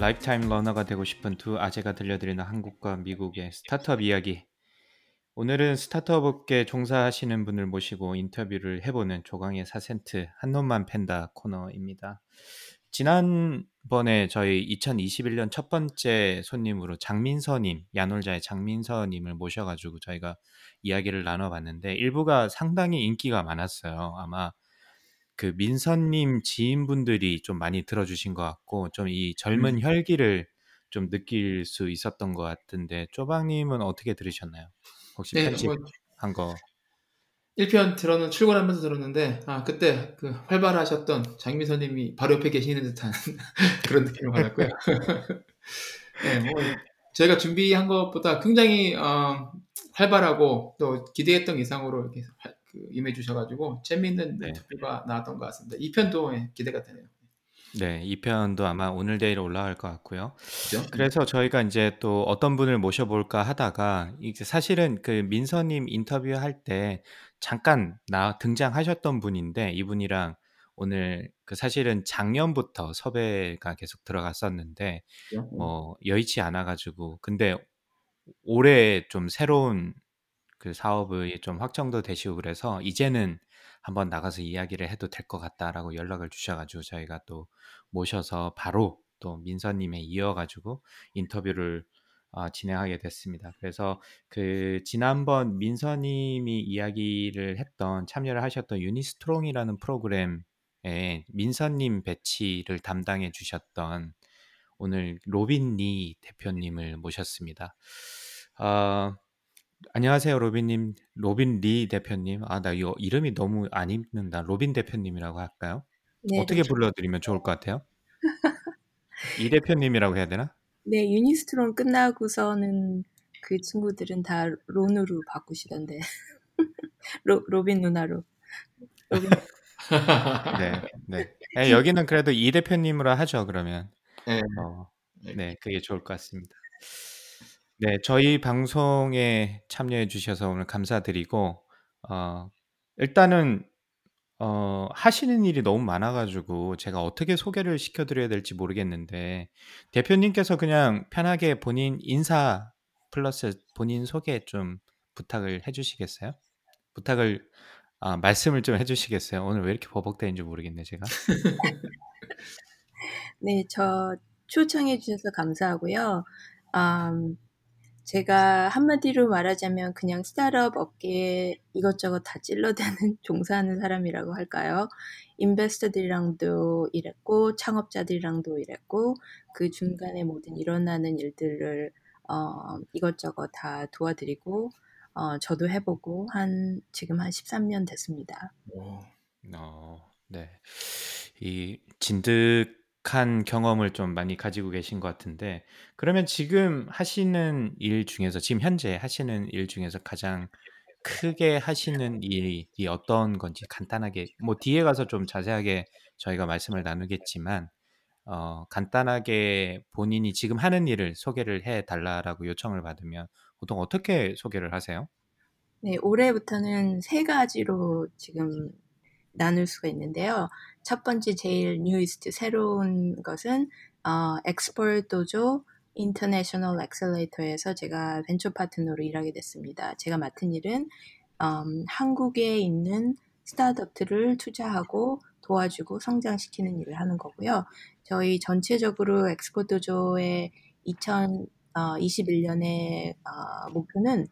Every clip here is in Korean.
lifetime learner가 되고 싶은 두 아재가 들려드리는 한국과 미국의 스타트업 이야기. 오늘은 스타트업 업계 종사하시는 분을 모시고 인터뷰를 해보는 조강의 4센트 한 놈만 팬다 코너입니다. 지난번에 저희 2021년 첫 번째 손님으로 장민서님, 야놀자의 장민서님을 모셔가지고 저희가 이야기를 나눠봤는데 일부가 상당히 인기가 많았어요. 아마 그 민서님 지인분들이 좀 많이 들어주신 것 같고 좀 이 젊은 음. 혈기를 좀 느낄 수 있었던 것 같은데 쪼박님은 어떻게 들으셨나요? 혹시 네, 편집한 뭐 거? 1편 들어는 출근하면서 들었는데 아 그때 그 활발하셨던 장미선님이 바로 옆에 계시는 듯한 그런 느낌을 받았고요. 네, 뭐 저희가 준비한 것보다 굉장히 어, 활발하고 또 기대했던 이상으로 이렇게 하- 그 임해주셔가지고 재미있는 네. 인터뷰가 나왔던 것 같습니다. 2편도 예, 기대가 되네요. 네, 2편도 아마 오늘 내일 올라갈 것 같고요. 그죠? 그래서 저희가 이제 또 어떤 분을 모셔볼까 하다가 이제 사실은 그 민서님 인터뷰할 때 잠깐 나 등장하셨던 분인데 이분이랑 오늘 그 사실은 작년부터 섭외가 계속 들어갔었는데 그죠? 뭐 여의치 않아가지고 근데 올해 좀 새로운 그 사업이 좀 확정도 되시고 그래서 이제는 한번 나가서 이야기를 해도 될 것 같다라고 연락을 주셔가지고 저희가 또 모셔서 바로 또 민서님에 이어가지고 인터뷰를 아, 진행하게 됐습니다. 그래서 그 지난번 민서님이 이야기를 했던 참여를 하셨던 유니스트롱이라는 프로그램에 민서님 배치를 담당해 주셨던 오늘 로빈 리 대표님을 모셨습니다. 아, 안녕하세요, 로빈님. 로빈 리 대표님. 아, 나 이거 이름이 너무 안 익는다. 로빈 대표님이라고 할까요? 네, 어떻게 네. 불러드리면 좋을 것 같아요? 이 대표님이라고 해야 되나? 네, 유니스트론 끝나고서는 그 친구들은 다 누나로 바꾸시던데. 로, 로빈 누나로. 로빈. 네, 네. 네, 여기는 그래도 이 대표님으로 하죠, 그러면. 네. 어, 네, 그게 좋을 것 같습니다. 네, 저희 방송에 참여해 주셔서 오늘 감사드리고, 어, 일단은, 어, 하시는 일이 너무 많아 가지고, 제가 어떻게 소개를 시켜 드려야 될지 모르겠는데, 대표님께서 그냥 편하게 본인 인사 플러스 본인 소개 좀 부탁을 해 주시겠어요? 부탁을, 아, 말씀을 좀 해 주시겠어요? 오늘 왜 이렇게 버벅대는지 모르겠네, 제가. 네, 저 초청해 주셔서 감사하고요. 음, 제가 한마디로 말하자면 그냥 스타트업 업계에 이것저것 다 찔러대는 종사하는 사람이라고 할까요? 인베스터들이랑도 일했고 창업자들이랑도 일했고 그 중간에 모든 일어나는 일들을 어, 이것저것 다 도와드리고 어, 저도 해보고 한 지금 한 13년 됐습니다. 오. 어, 네. 이 진득 한 경험을 좀 많이 가지고 계신 것 같은데, 그러면 지금 하시는 일 중에서, 지금 현재 하시는 일 중에서 가장 크게 하시는 일이 어떤 건지 간단하게, 뭐 뒤에 가서 좀 자세하게 저희가 말씀을 나누겠지만, 어, 간단하게 본인이 지금 하는 일을 소개를 해 달라라고 요청을 받으면 보통 어떻게 소개를 하세요? 네, 올해부터는 세 가지로 지금 나눌 수가 있는데요. 첫 번째 제일 newest 새로운 것은 어, Export Dojo International Accelerator에서 제가 벤처 파트너로 일하게 됐습니다. 제가 맡은 일은 음, 한국에 있는 스타트업들을 투자하고 도와주고 성장시키는 일을 하는 거고요. 저희 전체적으로 Export Dojo의 2021년의 어, 목표는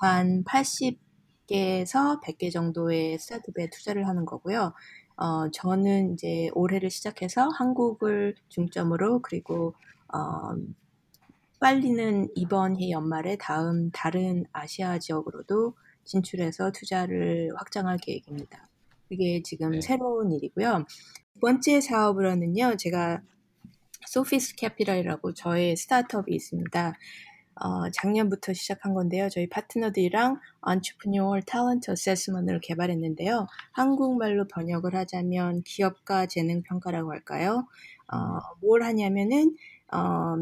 한 80 개에서 100개 정도의 스타트업에 투자를 하는 거고요. 어, 저는 이제 올해를 시작해서 한국을 중점으로 그리고 어, 빨리는 이번 해 연말에 다음 다른 아시아 지역으로도 진출해서 투자를 확장할 계획입니다. 그게 지금 네. 새로운 일이고요. 두 번째 사업으로는요, 제가 소피스 캐피탈이라고 저의 스타트업이 있습니다. 어, 작년부터 시작한 건데요. 저희 파트너들이랑 Entrepreneur Talent Assessment을 개발했는데요. 한국말로 번역을 하자면 기업가 재능 평가라고 할까요? 어, 뭘 하냐면은 어,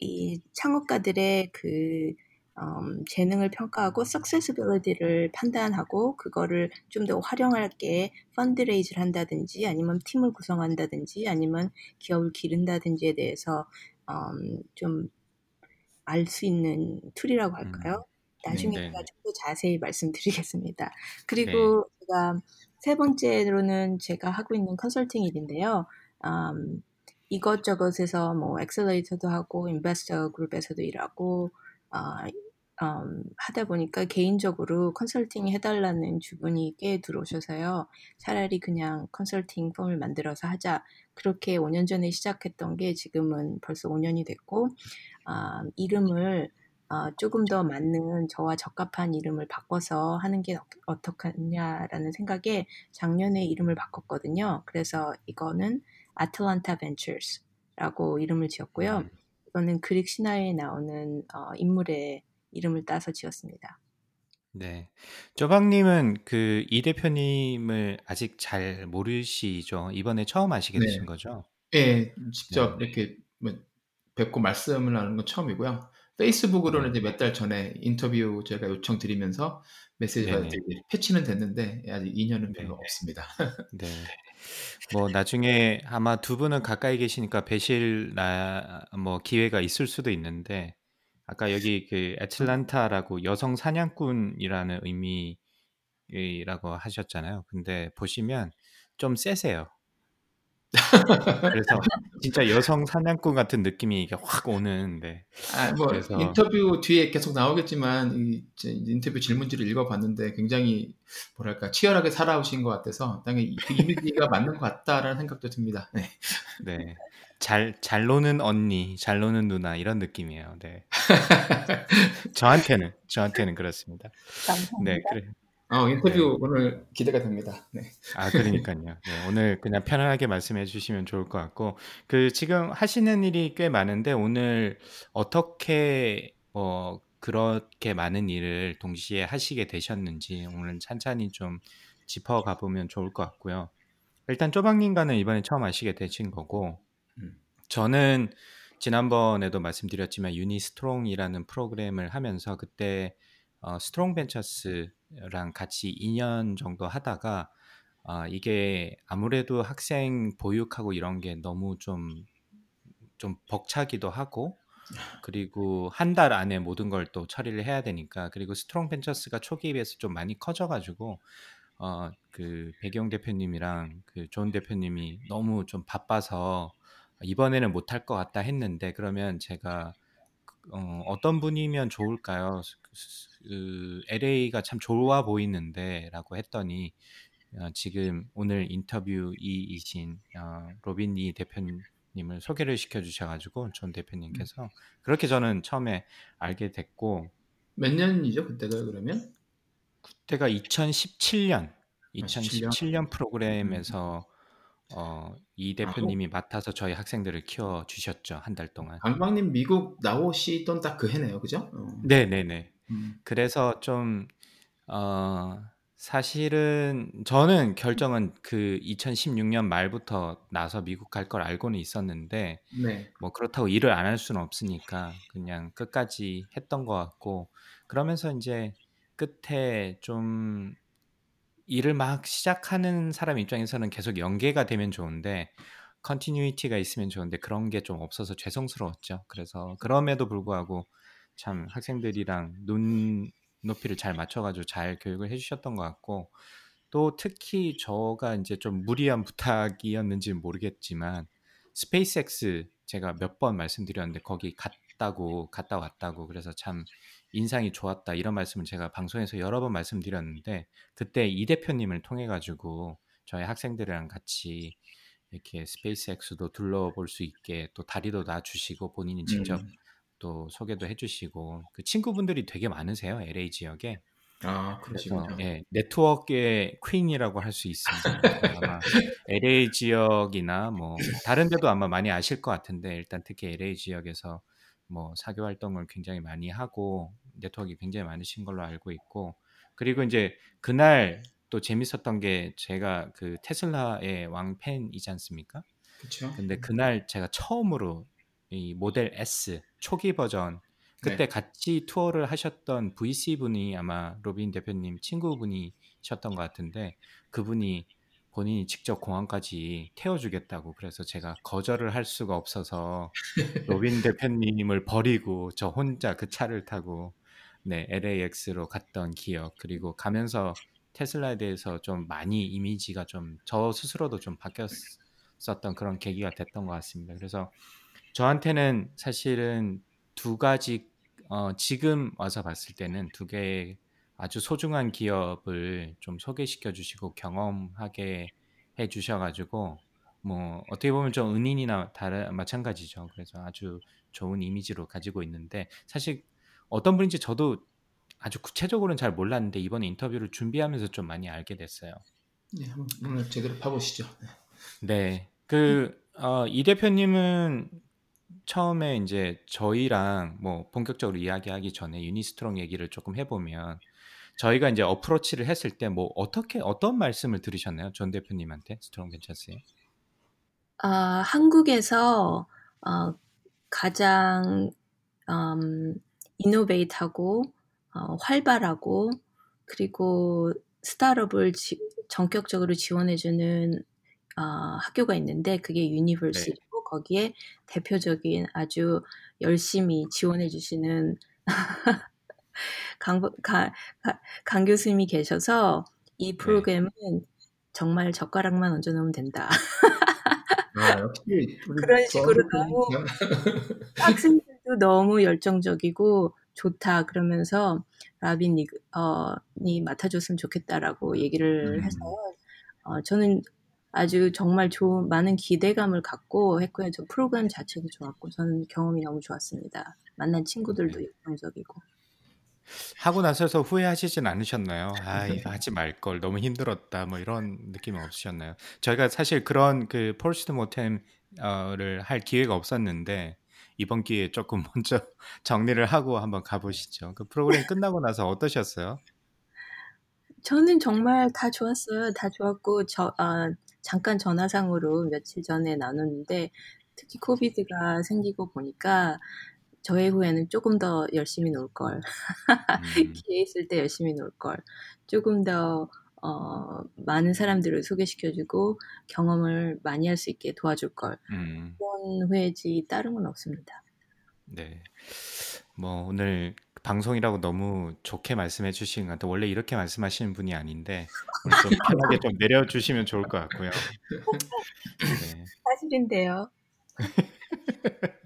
이 창업가들의 그 음, 재능을 평가하고 successibility를 판단하고 그거를 좀 더 활용할게 fundraise를 한다든지 아니면 팀을 구성한다든지 아니면 기업을 기른다든지에 대해서 음, 좀 알 수 있는 툴이라고 할까요? 나중에 네, 제가 네. 좀더 자세히 말씀드리겠습니다. 네. 그리고 제가 세 번째로는 제가 하고 있는 컨설팅 일인데요. 음, 이것저것에서 뭐 accelerator도 하고 investor 그룹에서도 일하고 아, 음, 하다 보니까 개인적으로 컨설팅 해달라는 주문이 꽤 들어오셔서요. 차라리 그냥 컨설팅 펌을 만들어서 하자. 그렇게 5년 전에 시작했던 게 지금은 벌써 5년이 됐고 아, 이름을 아, 조금 더 맞는 저와 적합한 이름을 바꿔서 하는 게 어- 어떡하냐라는 생각에 작년에 이름을 바꿨거든요. 그래서 이거는 아틀란타 벤처스라고 이름을 지었고요. 음, 이거는 그릭 신화에 나오는 어, 인물의 이름을 따서 지었습니다. 네. 쪼박님은 그 이 대표님을 아직 잘 모르시죠? 이번에 처음 아시게 네. 되신 거죠? 예, 직접 네. 이렇게 뭐 뵙고 말씀을 나누는 건 처음이고요. 페이스북으로는 네. 이제 몇 달 전에 인터뷰 제가 요청 드리면서 메시지 네네. 받을 때 패치는 됐는데 아직 인연은 네. 별로 없습니다. 네. 뭐 나중에 아마 두 분은 가까이 계시니까 뵈실 나, 뭐 기회가 있을 수도 있는데 아까 여기 그 애틀란타라고 여성 사냥꾼이라는 의미라고 하셨잖아요. 근데 보시면 좀 세세요. 그래서 진짜 여성 사냥꾼 같은 느낌이 이게 확 오는데 아, 뭐 그래서 인터뷰 뒤에 계속 나오겠지만 이 이제 인터뷰 질문지를 읽어봤는데 굉장히 뭐랄까 치열하게 살아오신 것 같아서 당연히 그 이미지가 맞는 것 같다라는 생각도 듭니다. 네. 네. 잘, 잘 노는 언니, 잘 노는 누나 이런 느낌이에요. 네. 저한테는 저한테는 그렇습니다. 네, 감사합니다. 그래. 어, 인터뷰 네. 오늘 기대가 됩니다. 네. 아, 그러니까요. 네, 오늘 그냥 편안하게 말씀해 주시면 좋을 것 같고, 그 지금 하시는 일이 꽤 많은데 오늘 어떻게 뭐 그렇게 많은 일을 동시에 하시게 되셨는지 오늘 찬찬히 좀 짚어가 보면 좋을 것 같고요. 일단 쪼박님과는 이번에 처음 아시게 되신 거고, 음. 저는 지난번에도 말씀드렸지만 유니스트롱이라는 프로그램을 하면서 그때 어, 스트롱 벤처스랑 같이 2년 정도 하다가 아, 이게 아무래도 학생 보육하고 이런 게 너무 좀, 좀 벅차기도 하고 그리고 한 달 안에 모든 걸 또 처리를 해야 되니까 그리고 스트롱 벤처스가 초기에 비해서 좀 많이 커져가지고 어, 그 배기홍 대표님이랑 그 존 대표님이 너무 좀 바빠서 이번에는 못할 것 같다 했는데 그러면 제가 어, 어떤 분이면 좋을까요? 그, LA가 참 좋아 보이는데라고 했더니 어, 지금 오늘 인터뷰이신 어, 로빈 이 대표님을 소개를 시켜주셔가지고 존 대표님께서 그렇게 저는 처음에 알게 됐고 몇 년이죠 그때가 그러면? 그때가 2017년 아, 17년. 2017년 프로그램에서 어, 이 아, 대표님이 맡아서 저희 학생들을 키워 주셨죠 한 달 동안. 강박님 미국 나오시던 딱 그 해네요, 그죠? 어. 네 네 네. 음. 그래서 좀 어, 사실은 저는 결정은 그 2016년 말부터 나서 미국 갈 걸 알고는 있었는데 네. 뭐 그렇다고 일을 안 할 수는 없으니까 그냥 끝까지 했던 것 같고 그러면서 이제 끝에 좀 일을 막 시작하는 사람 입장에서는 계속 연계가 되면 좋은데 컨티뉴이티가 있으면 좋은데 그런 게 좀 없어서 죄송스러웠죠. 그래서 그럼에도 불구하고 참 학생들이랑 눈 높이를 잘 맞춰가지고 잘 교육을 해주셨던 것 같고 또 특히 저가 이제 좀 무리한 부탁이었는지는 모르겠지만 스페이스X 제가 몇 번 말씀드렸는데 거기 갔다고 갔다 왔다고 그래서 참 인상이 좋았다 이런 말씀을 제가 방송에서 여러 번 말씀드렸는데 그때 이 대표님을 통해 가지고 저희 학생들이랑 같이 이렇게 스페이스X도 둘러볼 수 있게 또 다리도 놔주시고 본인이 직접 음. 또 소개도 해주시고 그 친구분들이 되게 많으세요 LA 지역에 아, 그러시군요. 예, 네트워크의 퀸이라고 할 수 있습니다. 아마 LA 지역이나 뭐 다른 데도 아마 많이 아실 것 같은데 일단 특히 LA 지역에서 뭐 사교 활동을 굉장히 많이 하고 네트워크가 굉장히 많으신 걸로 알고 있고 그리고 이제 그날 또 재밌었던 게 제가 그 테슬라의 왕팬이지 않습니까? 그렇죠. 근데 그날 제가 처음으로 이 모델 S 초기 버전 그때 네. 같이 투어를 하셨던 VC 분이 아마 로빈 대표님 친구분이셨던 것 같은데 그분이 본인이 직접 공항까지 태워주겠다고 그래서 제가 거절을 할 수가 없어서 로빈 대표님을 버리고 저 혼자 그 차를 타고 네 LAX로 갔던 기억 그리고 가면서 테슬라에 대해서 좀 많이 이미지가 좀 저 스스로도 좀 바뀌었었던 그런 계기가 됐던 것 같습니다. 그래서 저한테는 사실은 두 가지 어, 지금 와서 봤을 때는 두 개의 아주 소중한 기업을 좀 소개시켜 주시고 경험하게 해 주셔가지고 뭐 어떻게 보면 좀 은인이나 다름 마찬가지죠. 그래서 아주 좋은 이미지로 가지고 있는데 사실 어떤 분인지 저도 아주 구체적으로는 잘 몰랐는데 이번 인터뷰를 준비하면서 좀 많이 알게 됐어요. 네, 한번 오늘 제대로 파보시죠. 네. 네, 그 어, 이 대표님은 처음에 이제 저희랑 뭐 본격적으로 이야기하기 전에 유니스트롱 얘기를 조금 해보면 저희가 이제 어프로치를 했을 때 뭐 어떻게 어떤 말씀을 들으셨나요, 존 대표님한테? 스트롱 벤처스에? 아, 한국에서 어, 가장 음, innovate하고 어, 활발하고 그리고 스타트업을 지, 전격적으로 지원해 주는 어, 학교가 있는데 그게 유니스트고 거기에 대표적인 아주 열심히 지원해 주시는 강, 가, 가, 강 교수님이 계셔서 이 프로그램은 정말 젓가락만 얹어 놓으면 된다. 아, 역시 그런 식으로 저- 너무 학생들도 너무 열정적이고 좋다 그러면서 라빈이 어, 니 맡아줬으면 좋겠다라고 얘기를 음. 해서 어, 저는 아주 정말 좋은 많은 기대감을 갖고 했고요. 저 프로그램 자체도 좋았고 저는 경험이 너무 좋았습니다. 만난 친구들도 네. 열정적이고. 하고 나서서 후회하시진 않으셨나요? 아, 이거 하지 말 걸 너무 힘들었다. 뭐 이런 느낌은 없으셨나요? 저희가 사실 그런 그 폴스트 모템을 할 기회가 없었는데 이번 기회에 조금 먼저 정리를 하고 한번 가보시죠. 그 프로그램 끝나고 나서 어떠셨어요? 저는 정말 다 좋았어요. 다 좋았고 저 아, 잠깐 전화상으로 며칠 전에 나눴는데 특히 코비드가 생기고 보니까 저의 후에는 조금 더 열심히 놀 걸. 음, 기회 있을 때 열심히 놀 걸. 조금 더 어, 많은 사람들을 소개시켜주고 경험을 많이 할 수 있게 도와줄 걸. 음, 그런 후회지 다른 건 없습니다. 네. 뭐 오늘 방송이라고 너무 좋게 말씀해 주신 것 같아요. 원래 이렇게 말씀하시는 분이 아닌데 오늘 좀 편하게 좀 내려주시면 좋을 것 같고요. 네. 사실인데요.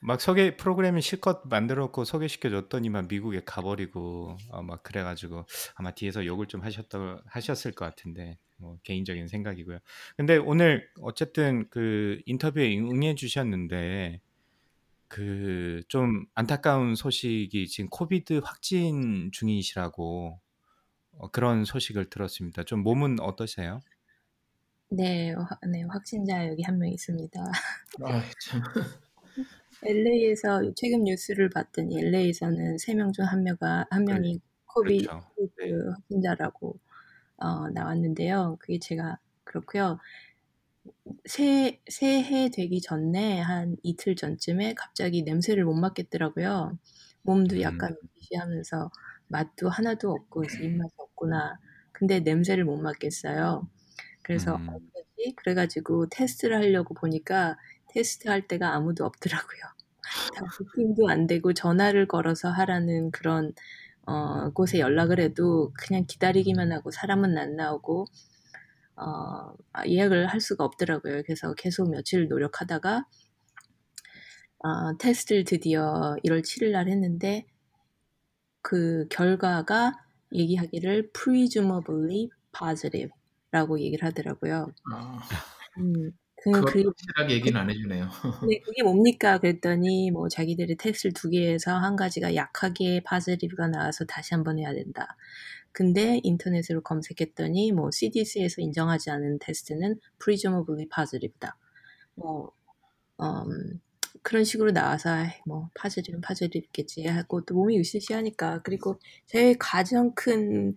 막 소개 프로그램을 실컷 만들었고 소개시켜 줬더니만 미국에 가버리고 어, 막 그래가지고 아마 뒤에서 욕을 좀 하셨다 하셨을 것 같은데 뭐 개인적인 생각이고요. 근데 오늘 어쨌든 그 인터뷰에 응해 주셨는데 그 좀 안타까운 소식이 지금 코비드 확진 중이시라고 어, 그런 소식을 들었습니다. 좀 몸은 어떠세요? 네, 화- 네, 확진자 여기 한 명 있습니다. 아, 참. LA에서 최근 뉴스를 봤더니 LA에서는 세명중한 명가 한 명이 코비드 그렇죠. 네. 확진자라고 어, 나왔는데요. 그게 제가 그렇고요. 새 새해 되기 전에 한 이틀 전쯤에 갑자기 냄새를 못 맡겠더라고요. 몸도 음. 약간 미시하면서 맛도 하나도 없고 그래서 입맛이 없구나. 근데 냄새를 못 맡겠어요. 그래서 음. 어쩌지? 그래가지고 테스트를 하려고 보니까 테스트 할 데가 아무도 없더라고요. 다 부팅도 안 되고 전화를 걸어서 하라는 그런 어, 곳에 연락을 해도 그냥 기다리기만 하고 사람은 안 나오고 어, 아, 예약을 할 수가 없더라고요. 그래서 계속 며칠 노력하다가 어, 테스트를 드디어 1월 7일 날 했는데 그 결과가 얘기하기를 presumably positive라고 얘기를 하더라고요. 아, 음, 그, 확실하게 얘기는 안 해주네요. 네, 그게 뭡니까? 그랬더니 뭐 자기들이 테스트를 두 개에서 한 가지가 약하게 파지티브가 나와서 다시 한 번 해야 된다. 근데 인터넷으로 검색했더니 뭐 CDC에서 인정하지 않은 테스트는 presumably positive다. 뭐 음, 그런 식으로 나와서 뭐 파지티브는 파지티브겠지 하고 또 몸이 으시시하니까 그리고 제일 가장 큰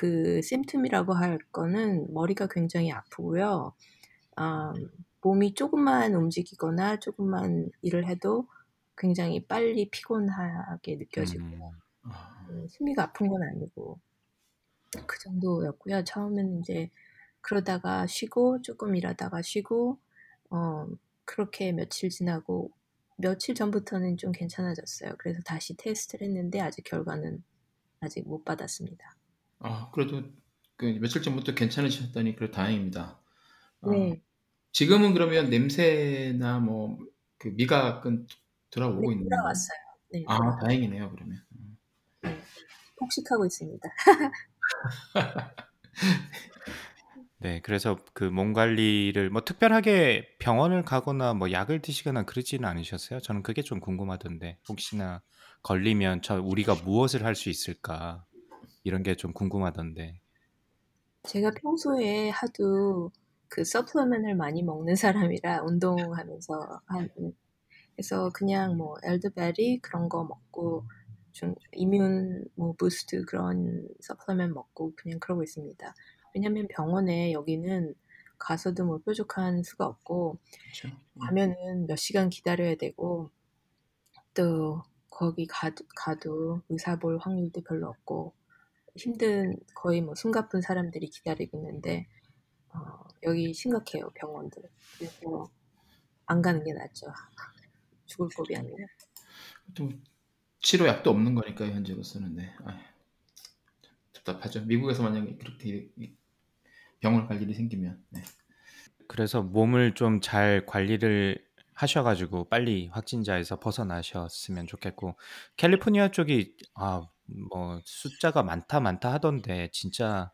그 심틈이라고 할 거는 머리가 굉장히 아프고요. 음, 몸이 조금만 움직이거나 조금만 일을 해도 굉장히 빨리 피곤하게 느껴지고 음, 아, 음, 심리가 아픈 건 아니고 그 정도였고요. 처음에는 이제 그러다가 쉬고 조금 일하다가 쉬고 어, 그렇게 며칠 지나고 며칠 전부터는 좀 괜찮아졌어요. 그래서 다시 테스트를 했는데 아직 결과는 아직 못 받았습니다. 아, 그래도 그 며칠 전부터 괜찮으셨다니 그래 다행입니다. 어, 네, 지금은 그러면 냄새나 뭐 그 미각은 네 돌아오고 있는 건가요? 돌아왔어요. 네, 아, 돌아 다행이네요, 그러면. 음. 네, 폭식하고 있습니다. 네, 그래서 그 몸 관리를 뭐 특별하게 병원을 가거나 뭐 약을 드시거나 그러지는 않으셨어요? 저는 그게 좀 궁금하던데 혹시나 걸리면 저 우리가 무엇을 할 수 있을까 이런 게 좀 궁금하던데. 제가 평소에 하도 그 서플리멘을 많이 먹는 사람이라 운동하면서 한 그래서 그냥 뭐 엘드베리 그런 거 먹고 좀 이뮨 뭐 부스트 그런 서플리멘 먹고 그냥 그러고 있습니다. 왜냐면 병원에 여기는 가서도 뭐 뾰족한 수가 없고 그렇죠. 음. 가면은 몇 시간 기다려야 되고 또 거기 가도, 가도 의사 볼 확률도 별로 없고 힘든 거의 뭐 숨가쁜 사람들이 기다리고 있는데 어, 여기 심각해요 병원들 그래서 안 가는 게 낫죠 죽을 법이 아니라 또 치료약도 없는 거니까요, 현재로서는. 네. 답답하죠. 미국에서 만약에 그렇게 이- 병원 갈 일이 생기면. 네. 그래서 몸을 좀 잘 관리를 하셔가지고 빨리 확진자에서 벗어나셨으면 좋겠고 캘리포니아 쪽이 아 뭐 숫자가 많다 많다 하던데 진짜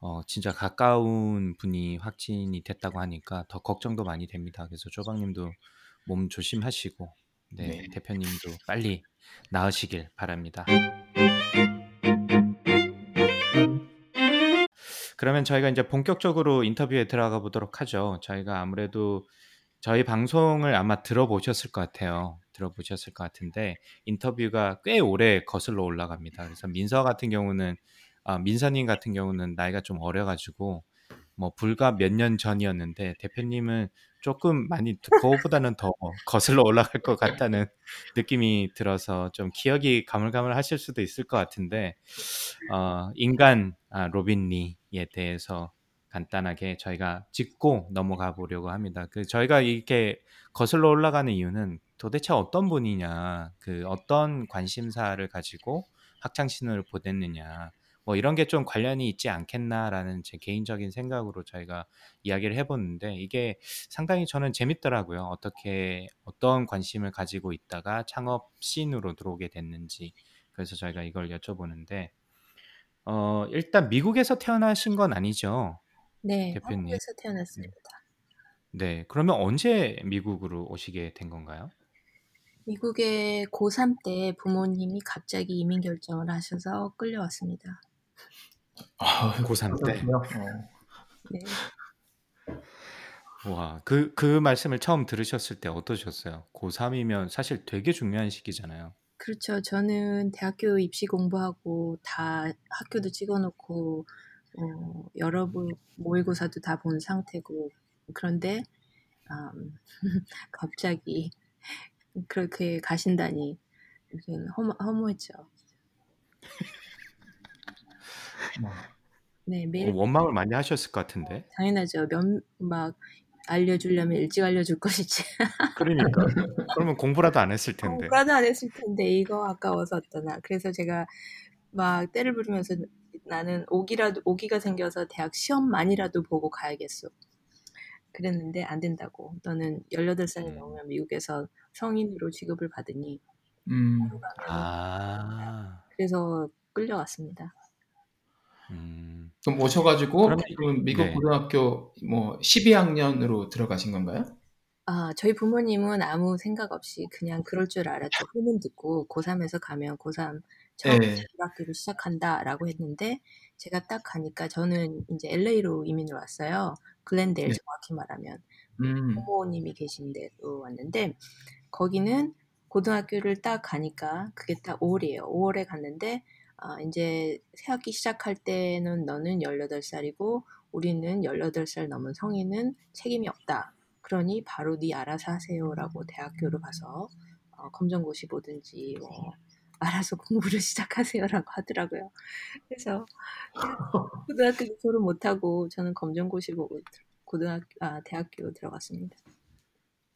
어 진짜 가까운 분이 확진이 됐다고 하니까 더 걱정도 많이 됩니다. 그래서 조방님도 몸 조심하시고 네 네. 대표님도 빨리 나으시길 바랍니다. 그러면 저희가 이제 본격적으로 인터뷰에 들어가 보도록 하죠. 저희가 아무래도 저희 방송을 아마 들어보셨을 것 같아요. 들어보셨을 것 같은데 인터뷰가 꽤 오래 거슬러 올라갑니다. 그래서 민서 같은 경우는 아, 민서님 같은 경우는 나이가 좀 어려가지고 뭐 불과 몇 년 전이었는데 대표님은 조금 많이 그거보다는 더 거슬러 올라갈 것 같다는 느낌이 들어서 좀 기억이 가물가물하실 수도 있을 것 같은데 어, 인간 아, 로빈 리에 대해서 간단하게 저희가 짚고 넘어가 보려고 합니다. 그 저희가 이렇게 거슬러 올라가는 이유는 도대체 어떤 분이냐, 그 어떤 관심사를 가지고 학창 시절을 보냈느냐, 뭐 이런 게 좀 관련이 있지 않겠나라는 제 개인적인 생각으로 저희가 이야기를 해봤는데 이게 상당히 저는 재밌더라고요. 어떻게 어떤 관심을 가지고 있다가 창업 씬으로 들어오게 됐는지 그래서 저희가 이걸 여쭤보는데 어, 일단 미국에서 태어나신 건 아니죠, 네 대표님? 한국에서 태어났습니다. 네, 그러면 언제 미국으로 오시게 된 건가요? 미국에 고3 때 부모님이 갑자기 이민 결정을 하셔서 끌려왔습니다. 아, 고3 때. 어. 네. 와, 그, 그 말씀을 처음 들으셨을 때 어떠셨어요? 고3이면 사실 되게 중요한 시기잖아요. 그렇죠. 저는 대학교 입시 공부하고 다 학교도 찍어놓고 어, 여러 부 모의고사도 다 본 상태고 그런데 음, 갑자기 그렇게 가신다니 좀 허무, 허무했죠. 뭐, 네, 어, 매일 원망을 많이 하셨을 것 같은데. 당연하죠. 면, 막 알려주려면 일찍 알려줄 것이지. 그러니까. 그러면 공부라도 안 했을 텐데. 공부라도 안 했을 텐데 이거 아까워서 어떠나. 그래서 제가 막 때를 부리면서 나는 오기라도 오기가 생겨서 대학 시험만이라도 보고 가야겠어. 그랬는데 안 된다고. 너는 18살이 음. 넘으면 미국에서 성인으로 취급을 받으니 음, 아, 그래서 끌려왔습니다. 음. 그럼 오셔가지고 지금 미국 네. 고등학교 뭐 12학년으로 들어가신 건가요? 아, 저희 부모님은 아무 생각 없이 그냥 그럴 줄 알았죠. 소문 듣고 고3에서 가면 고3 처음 네. 학기를 시작한다라고 했는데 제가 딱 가니까 저는 이제 LA로 이민을 왔어요. 글렌데일 네. 정확히 말하면 음. 부모님이 계신 데로 왔는데 거기는 고등학교를 딱 가니까 그게 딱 5월이에요. 5월에 갔는데 아, 이제 새 학기 시작할 때는 너는 18살이고 우리는 18살 넘은 성인은 책임이 없다. 그러니 바로 네 알아서 하세요라고 대학교로 가서 어, 검정고시 보든지 뭐 알아서 공부를 시작하세요라고 하더라고요. 그래서 고등학교 졸업 못하고 저는 검정고시 보고 고등학교 아 대학교 들어갔습니다.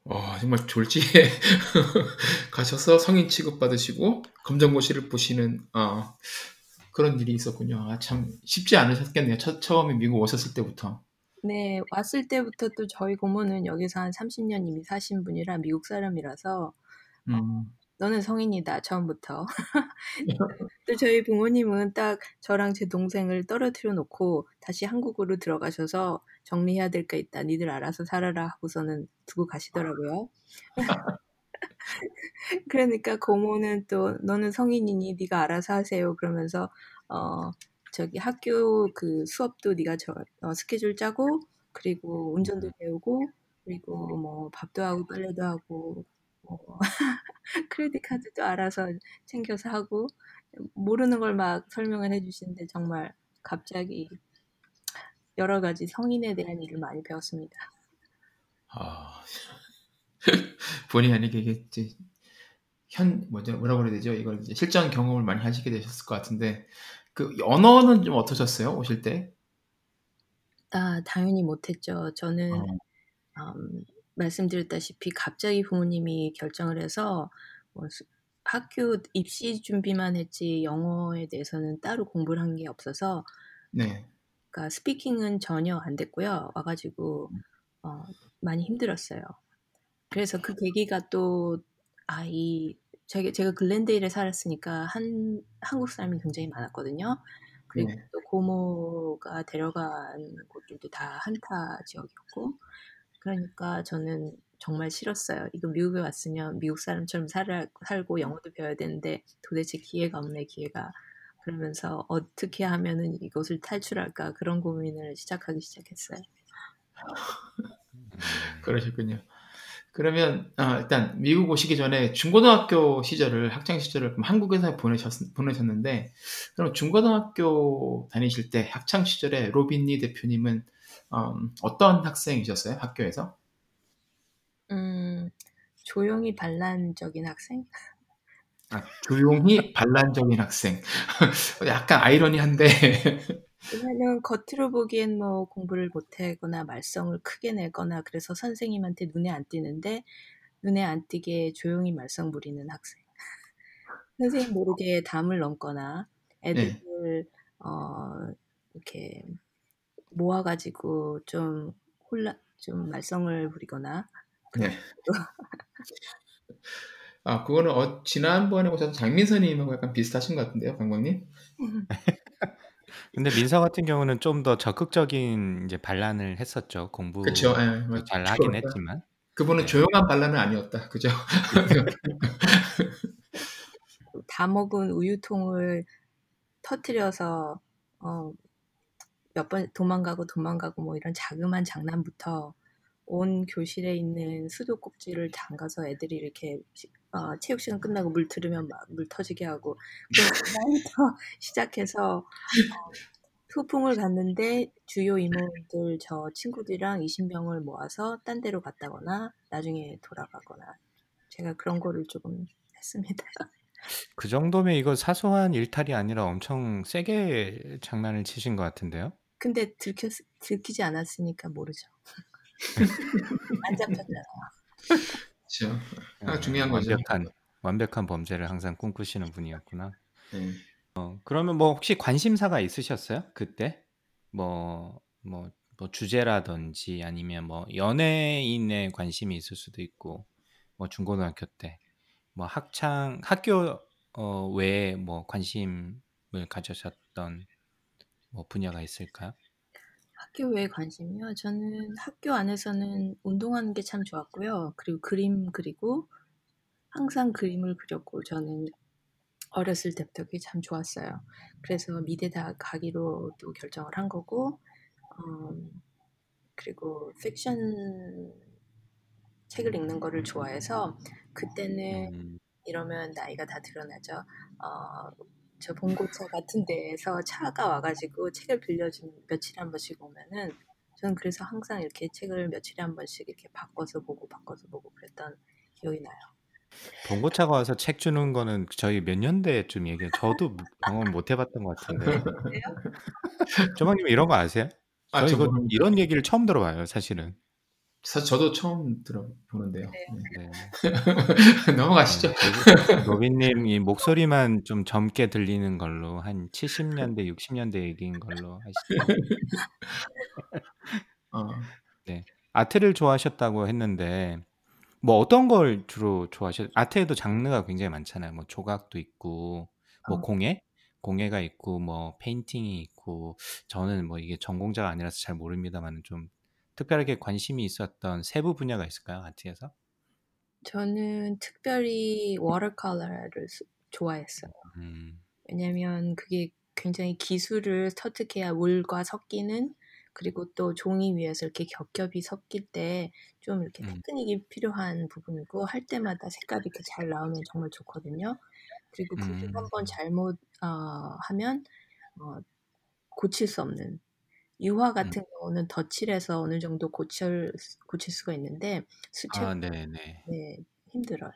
와 정말 졸지에 가셔서 성인 취급 받으시고 검정고시를 보시는 아, 그런 일이 있었군요. 아, 참 쉽지 않으셨겠네요. 처, 처음에 미국 오셨을 때부터. 네, 왔을 때부터 또 저희 고모는 여기서 한 30년 이미 사신 분이라 미국 사람이라서 어, 음. 너는 성인이다 처음부터. 또 저희 부모님은 딱 저랑 제 동생을 떨어뜨려 놓고 다시 한국으로 들어가셔서 정리해야 될 게 있다. 니들 알아서 살아라 하고서는 두고 가시더라고요. 그러니까 고모는 또 너는 성인이니 네가 알아서 하세요. 그러면서 어 저기 학교 그 수업도 네가 저 어, 스케줄 짜고 그리고 운전도 배우고 그리고 뭐 밥도 하고 빨래도 하고 뭐 크레딧 카드도 알아서 챙겨서 하고 모르는 걸 막 설명을 해주시는데 정말 갑자기 여러 가지 성인에 대한 일을 많이 배웠습니다. 아, 본의 아니게 이게 현 뭐죠 뭐라고 그래야 되죠? 이걸 이제 실전 경험을 많이 하시게 되셨을 것 같은데 그 언어는 좀 어떠셨어요 오실 때? 아 당연히 못했죠. 저는 어. 음, 말씀드렸다시피 갑자기 부모님이 결정을 해서 뭐 수- 학교 입시 준비만 했지 영어에 대해서는 따로 공부를 한 게 없어서 네. 그러니까 스피킹은 전혀 안 됐고요. 와가지고 어, 많이 힘들었어요. 그래서 그 계기가 또 아이 제가 제가 글렌데일에 살았으니까 한 한국 사람이 굉장히 많았거든요. 그리고 네. 또 고모가 데려간 곳들도 다 한타 지역이었고 그러니까 저는 정말 싫었어요. 이거 미국에 왔으면 미국 사람처럼 살, 살고 영어도 배워야 되는데 도대체 기회가 없네 기회가 그러면서 어떻게 하면은 이것을 탈출할까 그런 고민을 시작하기 시작했어요. 음. 그러셨군요. 그러면 아, 일단 미국 오시기 전에 중고등학교 시절을 학창 시절을 한국에서 보내셨 보내셨는데 그럼 중고등학교 다니실 때 학창 시절에 로빈니 대표님은 음, 어떤 학생이셨어요 학교에서? 음, 조용히 반란적인 학생? 아, 조용히 반란적인 학생. 약간 아이러니한데. 왜냐면 겉으로 보기엔 뭐 공부를 못하거나 말썽을 크게 내거나 그래서 선생님한테 눈에 안 띄는데 눈에 안 띄게 조용히 말썽 부리는 학생. 선생님 모르게 담을 넘거나 애들을 어 이렇게 모아가지고 좀 혼란 좀 말썽을 부리거나 네. 아, 그거는 어, 지난번에 오셨던 장민선님하고 약간 비슷하신 것 같은데요, 강광님? 근데 민서 같은 경우는 좀 더 적극적인 이제 반란을 했었죠. 공부 그쵸. 예, 뭐, 잘 하긴. 했지만. 그분은 네. 조용한 반란은 아니었다. 그죠? 다 먹은 우유통을 터트려서 어, 몇 번 도망가고 도망가고 뭐 이런 자그마한 장난부터 온 교실에 있는 수도 꼭지를 담가서 애들이 이렇게 시- 어, 체육 시간 끝나고 물 들으면 막 물 터지게 하고 그런 장난부터 시작해서 어, 소풍을 갔는데 주요 임원들 저 친구들이랑 20명을 모아서 딴 데로 갔다거나 나중에 돌아가거나 제가 그런 거를 조금 했습니다. 그 정도면 이거 사소한 일탈이 아니라 엄청 세게 장난을 치신 것 같은데요. 근데 들켰, 들키지 않았으니까 모르죠. 안 잡혔잖아. 그렇죠. 아, 어, 중요한 거죠. 완벽한 완벽한 범죄를 항상 꿈꾸시는 분이었구나. 네. 그러면 뭐 혹시 관심사가 있으셨어요? 그때 뭐 뭐 뭐 주제라든지 아니면 뭐 연예인에 관심이 있을 수도 있고 뭐 중고등학교 때 뭐 학창 학교 어 외에 뭐 관심을 가지셨던 뭐 분야가 있을까요? 학교 외 관심이요? 저는 학교 안에서는 운동하는 게 참 좋았고요. 그리고 그림 그리고 항상 그림을 그렸고 저는 어렸을 때부터 그게 참 좋았어요. 그래서 미대다 가기로도 결정을 한 거고, 음, 그리고 픽션 책을 읽는 거를 좋아해서 그때는 음, 이러면 나이가 다 드러나죠. 어, 저 봉고차 같은 데에서 차가 와가지고 책을 빌려주는 며칠에 한 번씩 오면은 저는 그래서 항상 이렇게 책을 며칠에 한 번씩 이렇게 바꿔서 보고 바꿔서 보고 그랬던 기억이 나요. 봉고차가 와서 책 주는 거는 저희 몇 년대쯤 얘기해요. 저도 경험 못 해봤던 것 같은데. 조방님 이런 거 아세요? 아, 저저 이거. 이런 얘기를 처음 들어봐요, 사실은. 사실 저도 처음 들어보는데요. 네. 네. 넘어가시죠. 네, 로빈님 이 목소리만 좀 젊게 들리는 걸로 한 70년대, 60년대 얘기인 걸로 하시죠. 어, 아트를 좋아하셨다고 했는데 뭐 어떤 걸 주로 좋아하셨? 아트에도 장르가 굉장히 많잖아요. 뭐 조각도 있고, 뭐 어. 공예, 공예가 있고, 뭐 painting이 있고. 저는 뭐 이게 전공자가 아니라서 잘 모릅니다만 좀 특별하게 관심이 있었던 세부 분야가 있을까요? art에서? 저는 특별히 watercolor를 수- 좋아했어요. 음, 왜냐면 그게 굉장히 기술을 터득해야 물과 섞이는 그리고 또 종이 위에서 이렇게 겹겹이 섞일 때 좀 이렇게 음. 테크닉이 필요한 부분이고 할 때마다 색깔이 이렇게 잘 나오면 정말 좋거든요. 그리고 음. 한번 잘못 어, 하면 어, 고칠 수 없는 유화 같은 경우는 덧칠해서 어느 정도 고칠 고칠 수가 있는데 수채 아, 네, 네. 네, 힘들어요.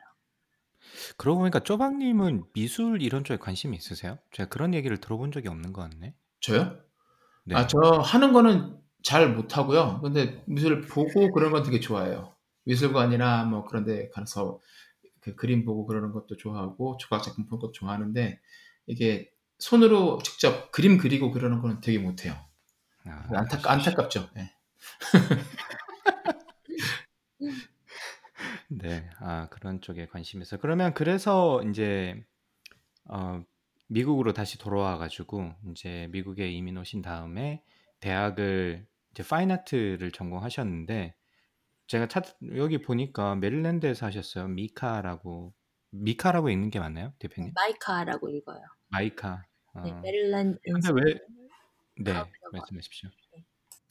그러고 보니까 쪼박님은 미술 이런 쪽에 관심이 있으세요? 제가 그런 얘기를 들어본 적이 없는 것 같네. 저요? 네. 아, 저 하는 거는 잘 못하고요. 근데 미술을 보고 그런 건 되게 좋아해요. 미술관이나 뭐 그런 데 가서 그 그림 보고 그러는 것도 좋아하고 조각 작품 보는 것도 좋아하는데 이게 손으로 직접 그림 그리고 그러는 거는 되게 못해요. 아, 안타, 안타깝죠. 예. 네, 아 그런 쪽에 관심이 있어요. 그러면 그래서 이제 어, 미국으로 다시 돌아와 가지고 이제 미국에 이민 오신 다음에 대학을 이제 fine art를 전공하셨는데 제가 찾 여기 보니까 메릴랜드에서 하셨어요. 미카라고 미카라고 읽는 게 맞나요, 대표님? 마이카라고 읽어요. 마이카. 네, 어. 메릴랜드 근데 왜 네, College of 말씀하십시오.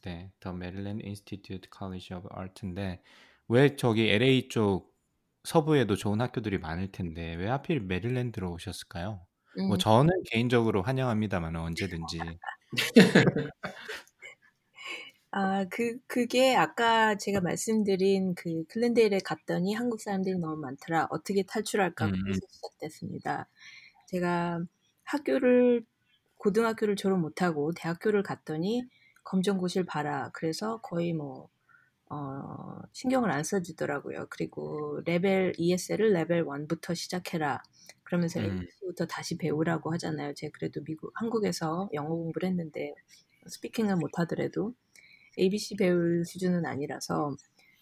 네, the Maryland Institute College of Art인데 왜 저기 LA 쪽 서부에도 좋은 학교들이 많을 텐데 왜 하필 메릴랜드로 오셨을까요? 뭐 음, 저는 개인적으로 환영합니다만 언제든지. 아, 그, 그게 아까 제가 말씀드린 그 글렌데일에 갔더니 한국 사람들이 너무 많더라. 어떻게 탈출할까? 음, 그래서 시작됐습니다. 제가 학교를, 고등학교를 졸업 못하고 대학교를 갔더니 검정고시를 봐라. 그래서 거의 뭐, 어, 신경을 안 써주더라고요. 그리고 레벨, ESL을 레벨 1부터 시작해라. 그러면서 음. ABC부터 다시 배우라고 하잖아요. 제가 그래도 미국, 한국에서 영어 공부를 했는데, speaking은 못하더라도 ABC 배울 수준은 아니라서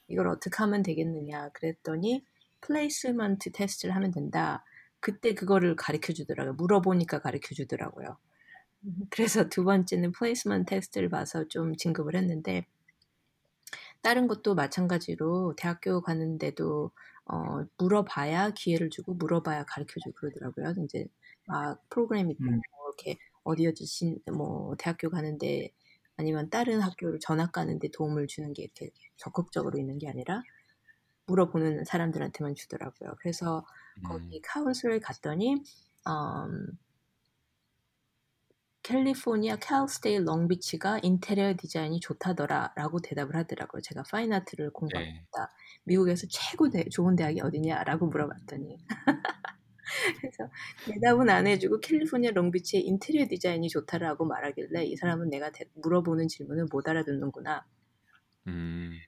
이걸 어떻게 하면 되겠느냐 그랬더니 placement test를 하면 된다. 그때 그거를 가르쳐 주더라고요. 물어보니까 가르쳐 주더라고요. 그래서 두 번째는 placement test를 봐서 좀 진급을 했는데 다른 것도 마찬가지로 대학교 가는데도 어, 물어봐야 기회를 주고 물어봐야 가르쳐 주고 그러더라고요. 이제 막 프로그램 있고 음. 뭐 이렇게 어디 어디 신, 뭐 대학교 가는데 아니면 다른 학교를 전학 가는데 도움을 주는 게 이렇게 적극적으로 있는 게 아니라 물어보는 사람들한테만 주더라고요. 그래서 음. 거기 카운슬에 갔더니 음, 캘리포니아 캘스테이 롱비치가 인테리어 디자인이 좋다더라라고 대답을 하더라고요. 제가 파인아트를 네. 공부합니다. 미국에서 최고 대, 좋은 대학이 어디냐라고 물어봤더니 그래서 대답은 안 해주고 캘리포니아 롱비치의 인테리어 디자인이 좋다라고 말하길래 이 사람은 내가 대- 물어보는 질문을 못 알아듣는구나. 음.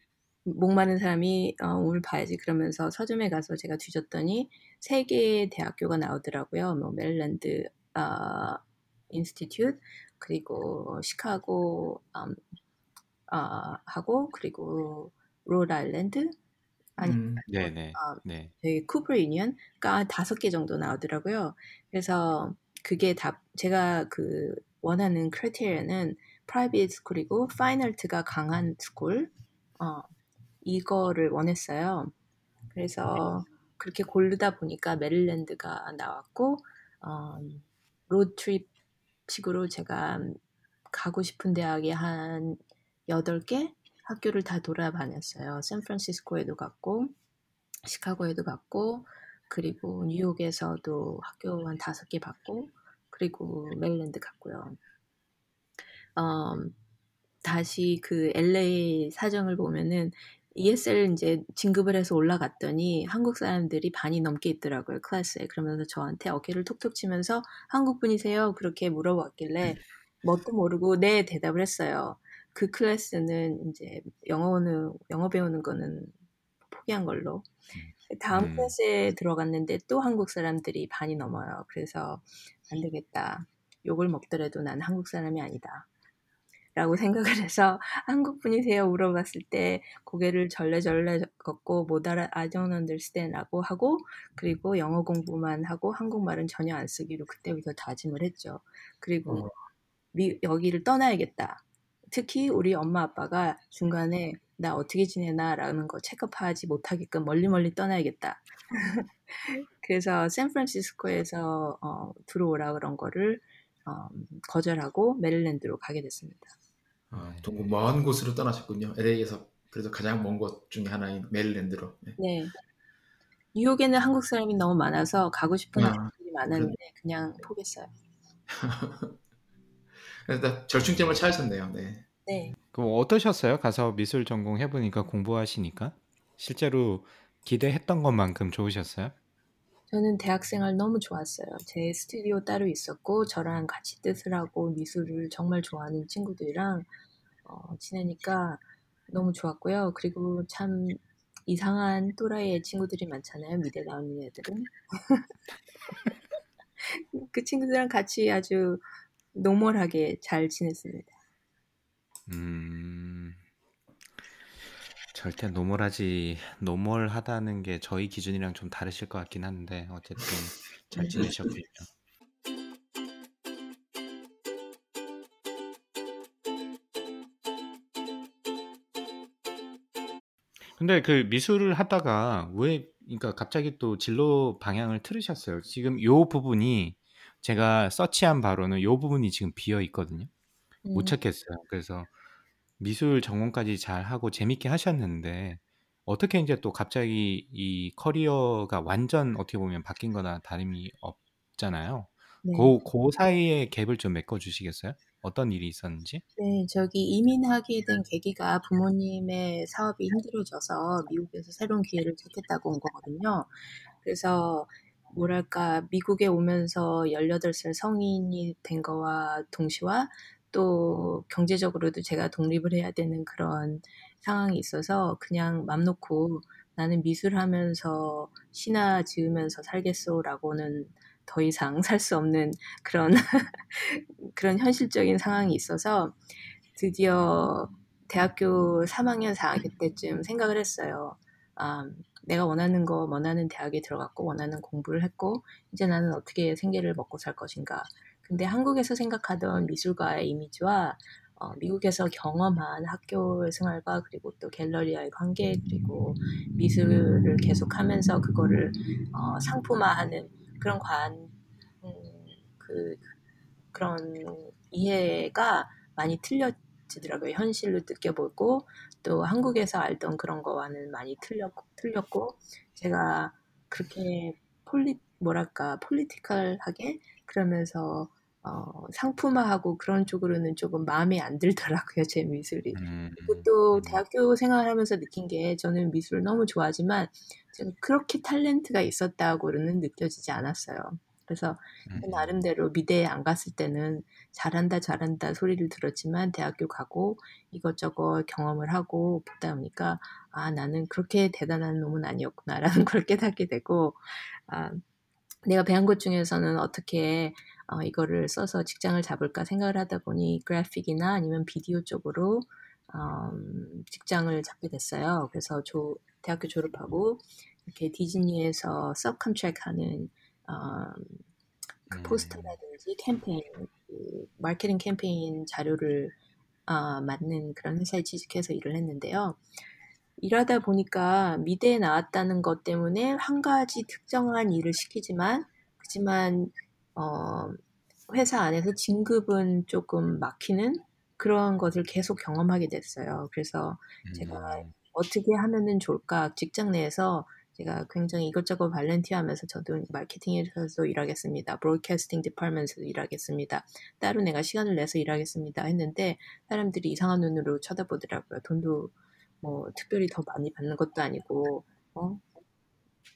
목마른 사람이 어, 우물 파야지 그러면서 서점에 가서 제가 뒤졌더니 세 개의 대학교가 나오더라고요. 뭐 메릴랜드 어, Institute 그리고 시카고 음, 어, 하고 그리고 로드아일랜드 아니 음. 네, 네. 아, 네. 저희 쿠퍼 유니언가 다섯 개 정도 나오더라고요. 그래서 그게 다 제가 그 원하는 크리테리아는 프라이빗 스쿨이고 파인얼트가 강한 스쿨 어, 이거를 원했어요. 그래서 그렇게 고르다 보니까 메릴랜드가 나왔고 어, road trip 식으로 제가 가고 싶은 대학에 한 8개 학교를 다 돌아다녔어요. 샌프란시스코에도 갔고 시카고에도 갔고 그리고 뉴욕에서도 학교 한 다섯 개 봤고 그리고 메릴랜드 갔고요. 음, 다시 그 LA 사정을 보면은 ESL 이제 진급을 해서 올라갔더니 한국 사람들이 반이 넘게 있더라고요 클래스에. 그러면서 저한테 어깨를 톡톡 치면서 한국 분이세요? 그렇게 물어봤길래 뭣도 모르고 네 대답을 했어요. 그 클래스는 이제 영어는 영어 배우는 거는 포기한 걸로. 다음 음. 클래스에 들어갔는데 또 한국 사람들이 반이 넘어요. 그래서 안 되겠다. 욕을 먹더라도 난 한국 사람이 아니다 라고 생각을 해서 한국 분이세요 물어봤을 때 고개를 절레절레 걷고 못 알아 I don't understand 라고 하고 그리고 영어 공부만 하고 한국말은 전혀 안 쓰기로 그때부터 다짐을 했죠. 그리고 어. 미, 여기를 떠나야겠다. 특히 우리 엄마 아빠가 중간에 나 어떻게 지내나 라는 거 체크하지 못하게끔 멀리 멀리 떠나야겠다. 그래서 샌프란시스코에서 어, 들어오라 그런 거를 어, 거절하고 메릴랜드로 가게 됐습니다. 아, 동구 먼 곳으로 떠나셨군요. LA에서 그래도 가장 먼 곳 중에 하나인 메릴랜드로. 네. 네. 뉴욕에는 한국 사람이 너무 많아서 가고 싶은 아, 학생들이 많았는데 그냥 포기했어요. 그래서 딱 절충점을 찾으셨네요. 네. 네. 그럼 어떠셨어요? 가서 미술 전공 해 보니까 공부하시니까 실제로 기대했던 것만큼 좋으셨어요? 저는 대학생활 너무 좋았어요. 제 스튜디오 따로 있었고 저랑 같이 뜻을 하고 미술을 정말 좋아하는 친구들이랑 어, 지내니까 너무 좋았고요. 그리고 참 이상한 또라이의 친구들이 많잖아요. 미대 나오는 애들은. 그 친구들이랑 같이 아주 normal하게 잘 지냈습니다. 음, 절대 normal하지, normal하다는 게 저희 기준이랑 좀 다르실 것 같긴 한데, 어쨌든 잘 지내셨군요. 근데 그 미술을 하다가 왜, 그러니까 갑자기 또 진로 방향을 틀으셨어요. 지금 요 부분이 제가 서치한 바로는 요 부분이 지금 비어 있거든요. 못 음, 찾겠어요. 그래서 미술 전공까지 잘 하고 재밌게 하셨는데 어떻게 이제 또 갑자기 이 커리어가 완전 어떻게 보면 바뀐 거나 다름이 없잖아요. 네. 그, 그 사이에 갭을 좀 메꿔 주시겠어요? 어떤 일이 있었는지? 네, 저기 이민하게 된 계기가 부모님의 사업이 힘들어져서 미국에서 새로운 기회를 찾겠다고 온 거거든요. 그래서 뭐랄까 미국에 오면서 18살 성인이 된 거와 동시와 또 경제적으로도 제가 독립을 해야 되는 그런 상황이 있어서 그냥 맘 놓고 나는 미술하면서 시나 지으면서 살겠소라고는 더 이상 살 수 없는 그런 그런 현실적인 상황이 있어서 드디어 대학교 3학년, 4학년 때쯤 생각을 했어요. 아, 내가 원하는 거, 원하는 대학에 들어갔고, 원하는 공부를 했고, 이제 나는 어떻게 생계를 먹고 살 것인가. 근데 한국에서 생각하던 미술가의 이미지와 어, 미국에서 경험한 학교 생활과 그리고 또 갤러리와의 관계 그리고 미술을 계속하면서 그거를 어, 상품화하는 그런 관, 음, 그 그런 이해가 많이 틀려지더라고요. 현실로 느껴보고 또 한국에서 알던 그런 거와는 많이 틀렸고, 틀렸고 제가 그렇게 폴리 뭐랄까 폴리티컬하게 그러면서 어, 상품화하고 그런 쪽으로는 조금 마음에 안 들더라고요. 제 미술이. 음, 그리고 또 음, 대학교 생활하면서 느낀 게 저는 미술을 너무 좋아하지만 그렇게 탤런트가 있었다고는 느껴지지 않았어요. 그래서 음, 그 나름대로 미대에 안 갔을 때는 잘한다 잘한다 소리를 들었지만 대학교 가고 이것저것 경험을 하고 보다 보니까 아 나는 그렇게 대단한 놈은 아니었구나라는 걸 깨닫게 되고 아, 내가 배운 것 중에서는 어떻게 어, 이거를 써서 직장을 잡을까 생각을 하다 보니 그래픽이나 아니면 비디오 쪽으로 음, 직장을 잡게 됐어요. 그래서 조, 대학교 졸업하고 이렇게 디즈니에서 subcontract 하는 음, 그 음, 포스터라든지 캠페인 그 마케팅 캠페인 자료를 아, 맡는 그런 회사에 취직해서 일을 했는데요. 일하다 보니까 미대에 나왔다는 것 때문에 한 가지 특정한 일을 시키지만 그지만 어, 회사 안에서 진급은 조금 막히는 그런 것을 계속 경험하게 됐어요. 그래서 제가 음. 어떻게 하면은 좋을까 직장 내에서 제가 굉장히 이것저것 발렌티어하면서 저도 마케팅에서도 일하겠습니다. 브로드캐스팅 디파트먼트에서도 일하겠습니다. 따로 내가 시간을 내서 일하겠습니다. 했는데 사람들이 이상한 눈으로 쳐다보더라고요. 돈도 뭐 특별히 더 많이 받는 것도 아니고 어?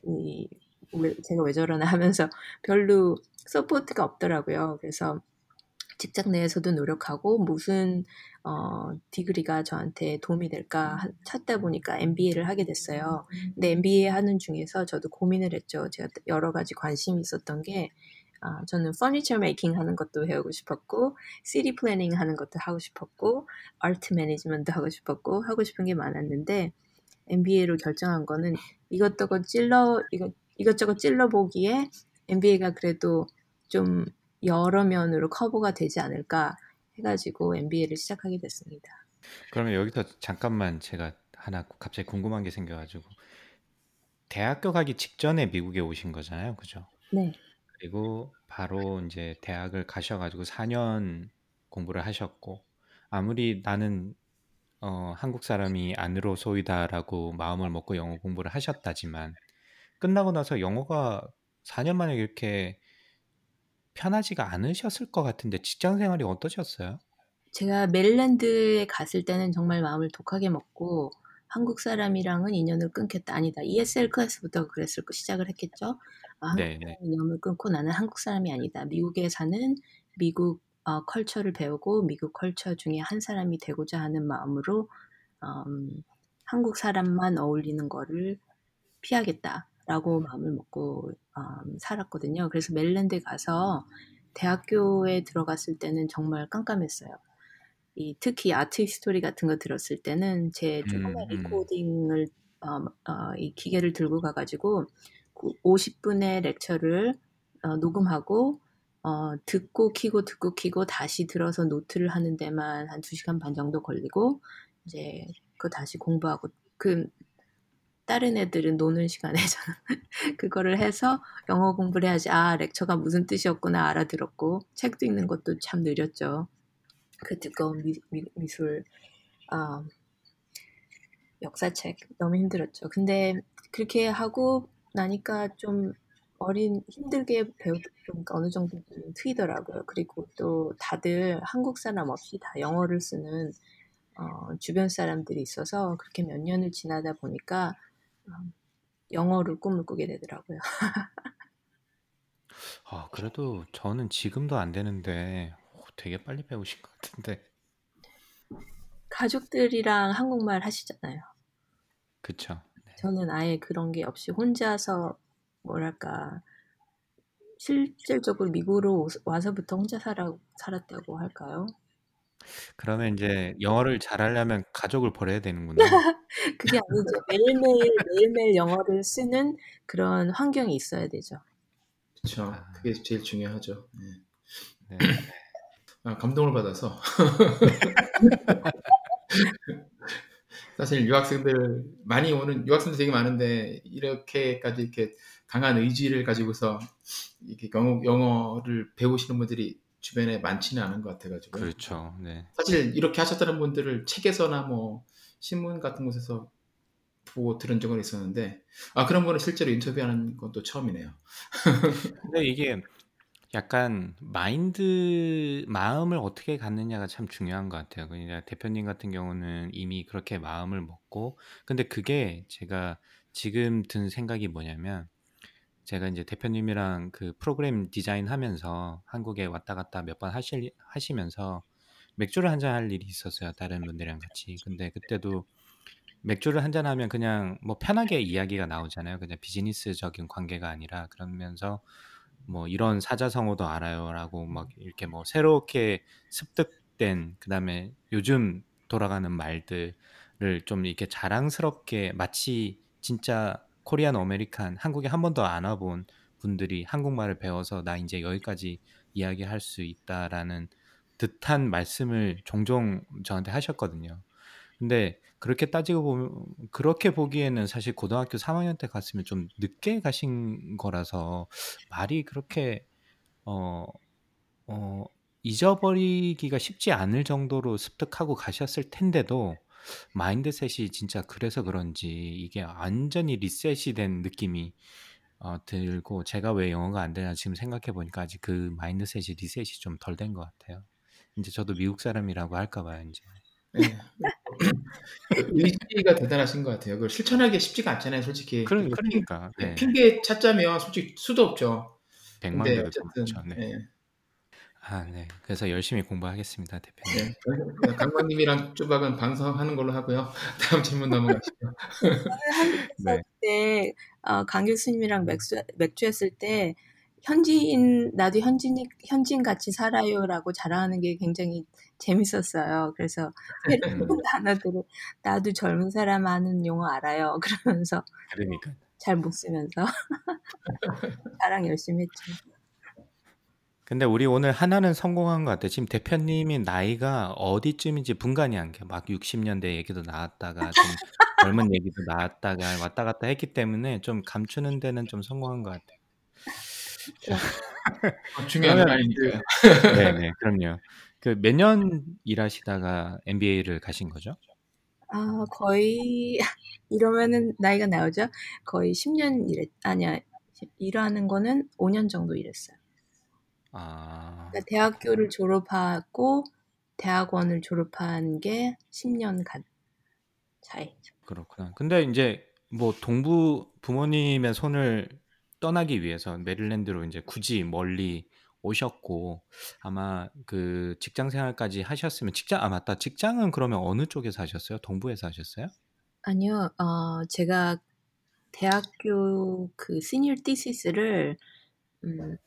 이, 왜, 제가 왜 저러나 하면서 별로 support가 없더라고요. 그래서 직장 내에서도 노력하고 무슨 어, degree가 저한테 도움이 될까 하- 찾다 보니까 MBA를 하게 됐어요. 근데 MBA 하는 중에서 저도 고민을 했죠. 제가 여러 가지 관심이 있었던 게 아, 저는 furniture making 하는 것도 배우고 싶었고 city planning 하는 것도 하고 싶었고 art management 하고 싶었고 하고 싶은 게 많았는데 MBA로 결정한 거는 이것저것 찔러 이것 이것저것 찔러 보기에 MBA가 그래도 좀 여러 면으로 커버가 되지 않을까 해가지고 MBA를 시작하게 됐습니다. 그러면 여기서 잠깐만 제가 하나 갑자기 궁금한 게 생겨가지고 대학교 가기 직전에 미국에 오신 거잖아요, 그죠? 네, 그리고 바로 이제 대학을 가셔가지고 4년 공부를 하셨고 아무리 나는 어, 한국 사람이 안으로 소이다라고 마음을 먹고 영어 공부를 하셨다지만 끝나고 나서 영어가 4년 만에 이렇게 편하지가 않으셨을 것 같은데 직장 생활이 어떠셨어요? 제가 메릴랜드에 갔을 때는 정말 마음을 독하게 먹고 한국 사람이랑은 인연을 끊겠다 아니다 ESL 클래스부터 그랬을 거 시작을 했겠죠. 아, 네, 네. 인연을 끊고 나는 한국 사람이 아니다. 미국에 사는 미국 어, culture를 배우고 미국 culture 중에 한 사람이 되고자 하는 마음으로 음, 한국 사람만 어울리는 거를 피하겠다 라고 마음을 먹고 음, 살았거든요. 그래서 메릴랜드에 가서 대학교에 들어갔을 때는 정말 깜깜했어요. 이 특히 art history 같은 거 들었을 때는 제 조그만 음, 음. recording을 어, 어, 이 기계를 들고 가가지고 50분의 렉처를 어, 녹음하고 어, 듣고 키고 듣고 키고 다시 들어서 노트를 하는 데만 한 2시간 반 정도 걸리고 이제 그거 다시 공부하고 그 다른 애들은 노는 시간에 저는 그거를 해서 영어 공부를 해야지 아 렉처가 무슨 뜻이었구나 알아들었고 책도 읽는 것도 참 느렸죠. 그 두꺼운 미, 미, 미술 아, 역사책 너무 힘들었죠. 근데 그렇게 하고 나니까 좀 어린 힘들게 배우니까 어느 정도 좀 트이더라고요. 그리고 또 다들 한국 사람 없이 다 영어를 쓰는 어, 주변 사람들이 있어서 그렇게 몇 년을 지나다 보니까 어, 영어를 꿈을 꾸게 되더라고요. 아, 그래도 저는 지금도 안 되는데 오, 되게 빨리 배우신 것 같은데. 가족들이랑 한국말 하시잖아요. 그쵸? 저는 아예 그런 게 없이 혼자서 뭐랄까 실질적으로 미국으로 오- 와서부터 혼자 살아, 살았다고 할까요? 그러면 이제 영어를 잘하려면 가족을 버려야 되는구나. 그게 아니죠. 매일매일 매일매일 영어를 쓰는 그런 환경이 있어야 되죠. 그렇죠. 아. 그게 제일 중요하죠. 네. 네. 아, 감동을 받아서 사실 유학생들 많이 오는 유학생들 되게 많은데 이렇게까지 이렇게 강한 의지를 가지고서 이렇게 영어, 영어를 배우시는 분들이 주변에 많지는 않은 것 같아가지고 그렇죠. 네. 사실 이렇게 하셨다는 분들을 책에서나 뭐 신문 같은 곳에서 보고 들은 적은 있었는데 아 그런 거는 실제로 인터뷰하는 건또 처음이네요. 근데 이게 약간 마인드 마음을 어떻게 갖느냐가 참 중요한 것 같아요. 그러니까 대표님 같은 경우는 이미 그렇게 마음을 먹고 근데 그게 제가 지금 든 생각이 뭐냐면 제가 이제 대표님이랑 그 프로그램 디자인하면서 한국에 왔다 갔다 몇 번 하실 하시면서 맥주를 한 잔 할 일이 있었어요. 다른 분들이랑 같이. 근데 그때도 맥주를 한 잔 하면 그냥 뭐 편하게 이야기가 나오잖아요. 그냥 비즈니스적인 관계가 아니라 그러면서 뭐 이런 사자성어도 알아요라고 막 이렇게 뭐 새롭게 습득된 그다음에 요즘 돌아가는 말들을 좀 이렇게 자랑스럽게 마치 진짜 Korean American 한국에 한 번도 안 와본 분들이 한국말을 배워서 나 이제 여기까지 이야기할 수 있다라는 듯한 말씀을 종종 저한테 하셨거든요. 근데 그렇게 따지고 보면 그렇게 보기에는 사실 고등학교 3학년 때 갔으면 좀 늦게 가신 거라서 말이 그렇게 어, 어, 잊어버리기가 쉽지 않을 정도로 습득하고 가셨을 텐데도 mindset이 진짜 그래서 그런지 이게 완전히 리셋이 된 느낌이 어, 들고 제가 왜 영어가 안 되나 지금 생각해 보니까 아직 그 mindset이 리셋이 좀 덜 된 것 같아요. 이제 저도 미국 사람이라고 할까 봐요, 이제. 네. 의지가 대단하신 것 같아요. 그걸 실천하기 쉽지가 않잖아요, 솔직히. 그러, 그 그러니까. 핑, 네. 핑계 찾자면 솔직히 수도 없죠. 백만 개도 어쨌든. 네. 네. 아, 네. 그래서 열심히 공부하겠습니다, 대표님. 네. 강관님이랑 쭈박은 방송하는 걸로 하고요. 다음 질문 넘어가시죠. 저는 한국에서 네. 그때 어, 강 교수님이랑 맥주, 맥주 했을 때 현지인 나도 현지인 현지인 같이 살아요라고 자랑하는 게 굉장히 재밌었어요. 그래서 새로운 음, 단어들을 나도 젊은 사람 하는 용어 알아요. 그러면서 그러니까. 잘 못 쓰면서 자랑 열심히 했죠. 근데 우리 오늘 하나는 성공한 것 같아요. 지금 대표님이 나이가 어디쯤인지 분간이 안 돼. 막 60 년대 얘기도 나왔다가 좀 젊은 얘기도 나왔다가 왔다 갔다 했기 때문에 좀 감추는 데는 좀 성공한 것 같아요. 자, 어, 중요한 건 그러면. 그, 네네, 그럼요. 그 몇 년 일하시다가 MBA를 가신 거죠? 아, 거의 이러면은 나이가 나오죠? 거의 10 년 일했 아니야. 일하는 거는 5 년 정도 일했어요. 아, 그러니까 대학교를 졸업하고 대학원을 졸업한 게 10년 간 차이. 그렇구나. 근데 이제 뭐 동부 부모님의 손을 떠나기 위해서 메릴랜드로 이제 굳이 멀리 오셨고 아마 그 직장 생활까지 하셨으면 직장 아 맞다. 직장은 그러면 어느 쪽에서 하셨어요? 동부에서 하셨어요? 아니요, 어, 제가 대학교 그 시니어 티시스를 음,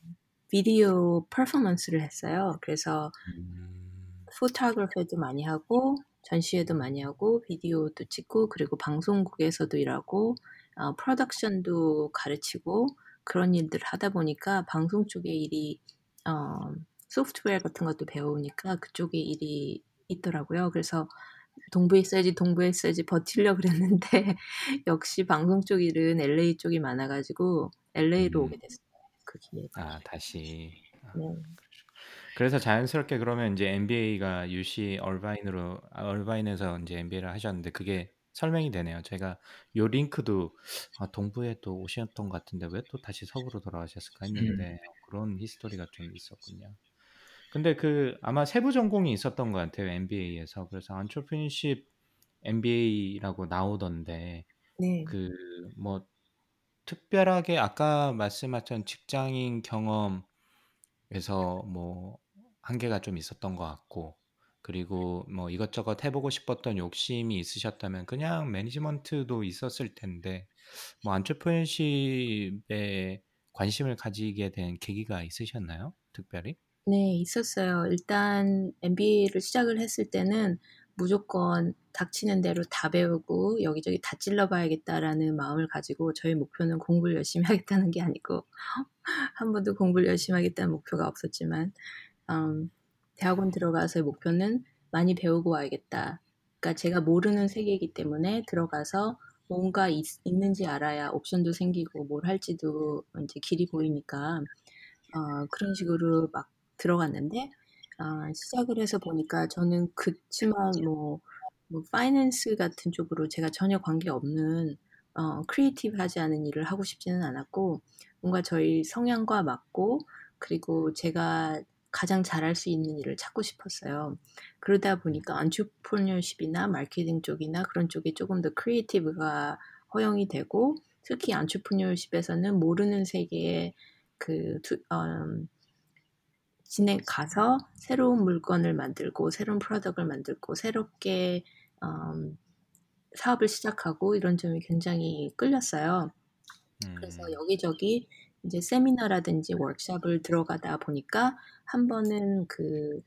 비디오 퍼포먼스를 했어요. 그래서 음, 포토그래피도 많이 하고 전시회도 많이 하고 비디오도 찍고 그리고 방송국에서도 일하고 어, 프로덕션도 가르치고 그런 일들을 하다 보니까 방송 쪽에 일이 어, 소프트웨어 같은 것도 배우니까 그쪽에 일이 있더라고요. 그래서 동부에 있어야지 동부에 있어야지 버틸려 그랬는데 역시 방송 쪽 일은 LA 쪽이 많아가지고 LA로 음, 오게 됐어요. 그 기회가. 아 다시. 아, 네. 그래서 자연스럽게 그러면 이제 MBA가 UC 얼바인으로 아, 얼바인에서 이제 MBA를 하셨는데 그게 설명이 되네요. 제가 요 링크도 아, 동부에 또 오셨던 것 같은데 왜 또 다시 서부로 돌아가셨을까 음. 했는데 그런 히스토리가 좀 있었군요. 근데 그 아마 세부 전공이 있었던 것 같아요. MBA에서. 그래서 entrepreneurship MBA라고 나오던데 네. 그 뭐 특별하게 아까 말씀하신 직장인 경험에서 뭐 한계가 좀 있었던 것 같고 그리고 뭐 이것저것 해 보고 싶었던 욕심이 있으셨다면 그냥 매니지먼트도 있었을 텐데 뭐 안트프렌십에 관심을 가지게 된 계기가 있으셨나요? 특별히? 네, 있었어요. 일단 MBA를 시작을 했을 때는 무조건 닥치는 대로 다 배우고 여기저기 다 찔러봐야겠다라는 마음을 가지고 저희 목표는 공부를 열심히 하겠다는 게 아니고 한 번도 공부를 열심히 하겠다는 목표가 없었지만 음, 대학원 들어가서의 목표는 많이 배우고 와야겠다. 그러니까 제가 모르는 세계이기 때문에 들어가서 뭔가 있, 있는지 알아야 옵션도 생기고 뭘 할지도 이제 길이 보이니까 어, 그런 식으로 막 들어갔는데 어, 시작을 해서 보니까 저는 그치만 뭐, 뭐 파이낸스 같은 쪽으로 제가 전혀 관계 없는 어, 크리에이티브하지 않은 일을 하고 싶지는 않았고 뭔가 저희 성향과 맞고 그리고 제가 가장 잘할 수 있는 일을 찾고 싶었어요. 그러다 보니까 entrepreneurship이나 마케팅 쪽이나 그런 쪽이 조금 더 creative가 허용이 되고 특히 entrepreneurship에서는 모르는 세계에 그 두, 음, 진행 가서 새로운 물건을 만들고 새로운 product를 만들고 새롭게 음, 사업을 시작하고 이런 점이 굉장히 끌렸어요. 그래서 음, 여기저기 이제 세미나라든지 워크샵을 들어가다 보니까 한 번은 그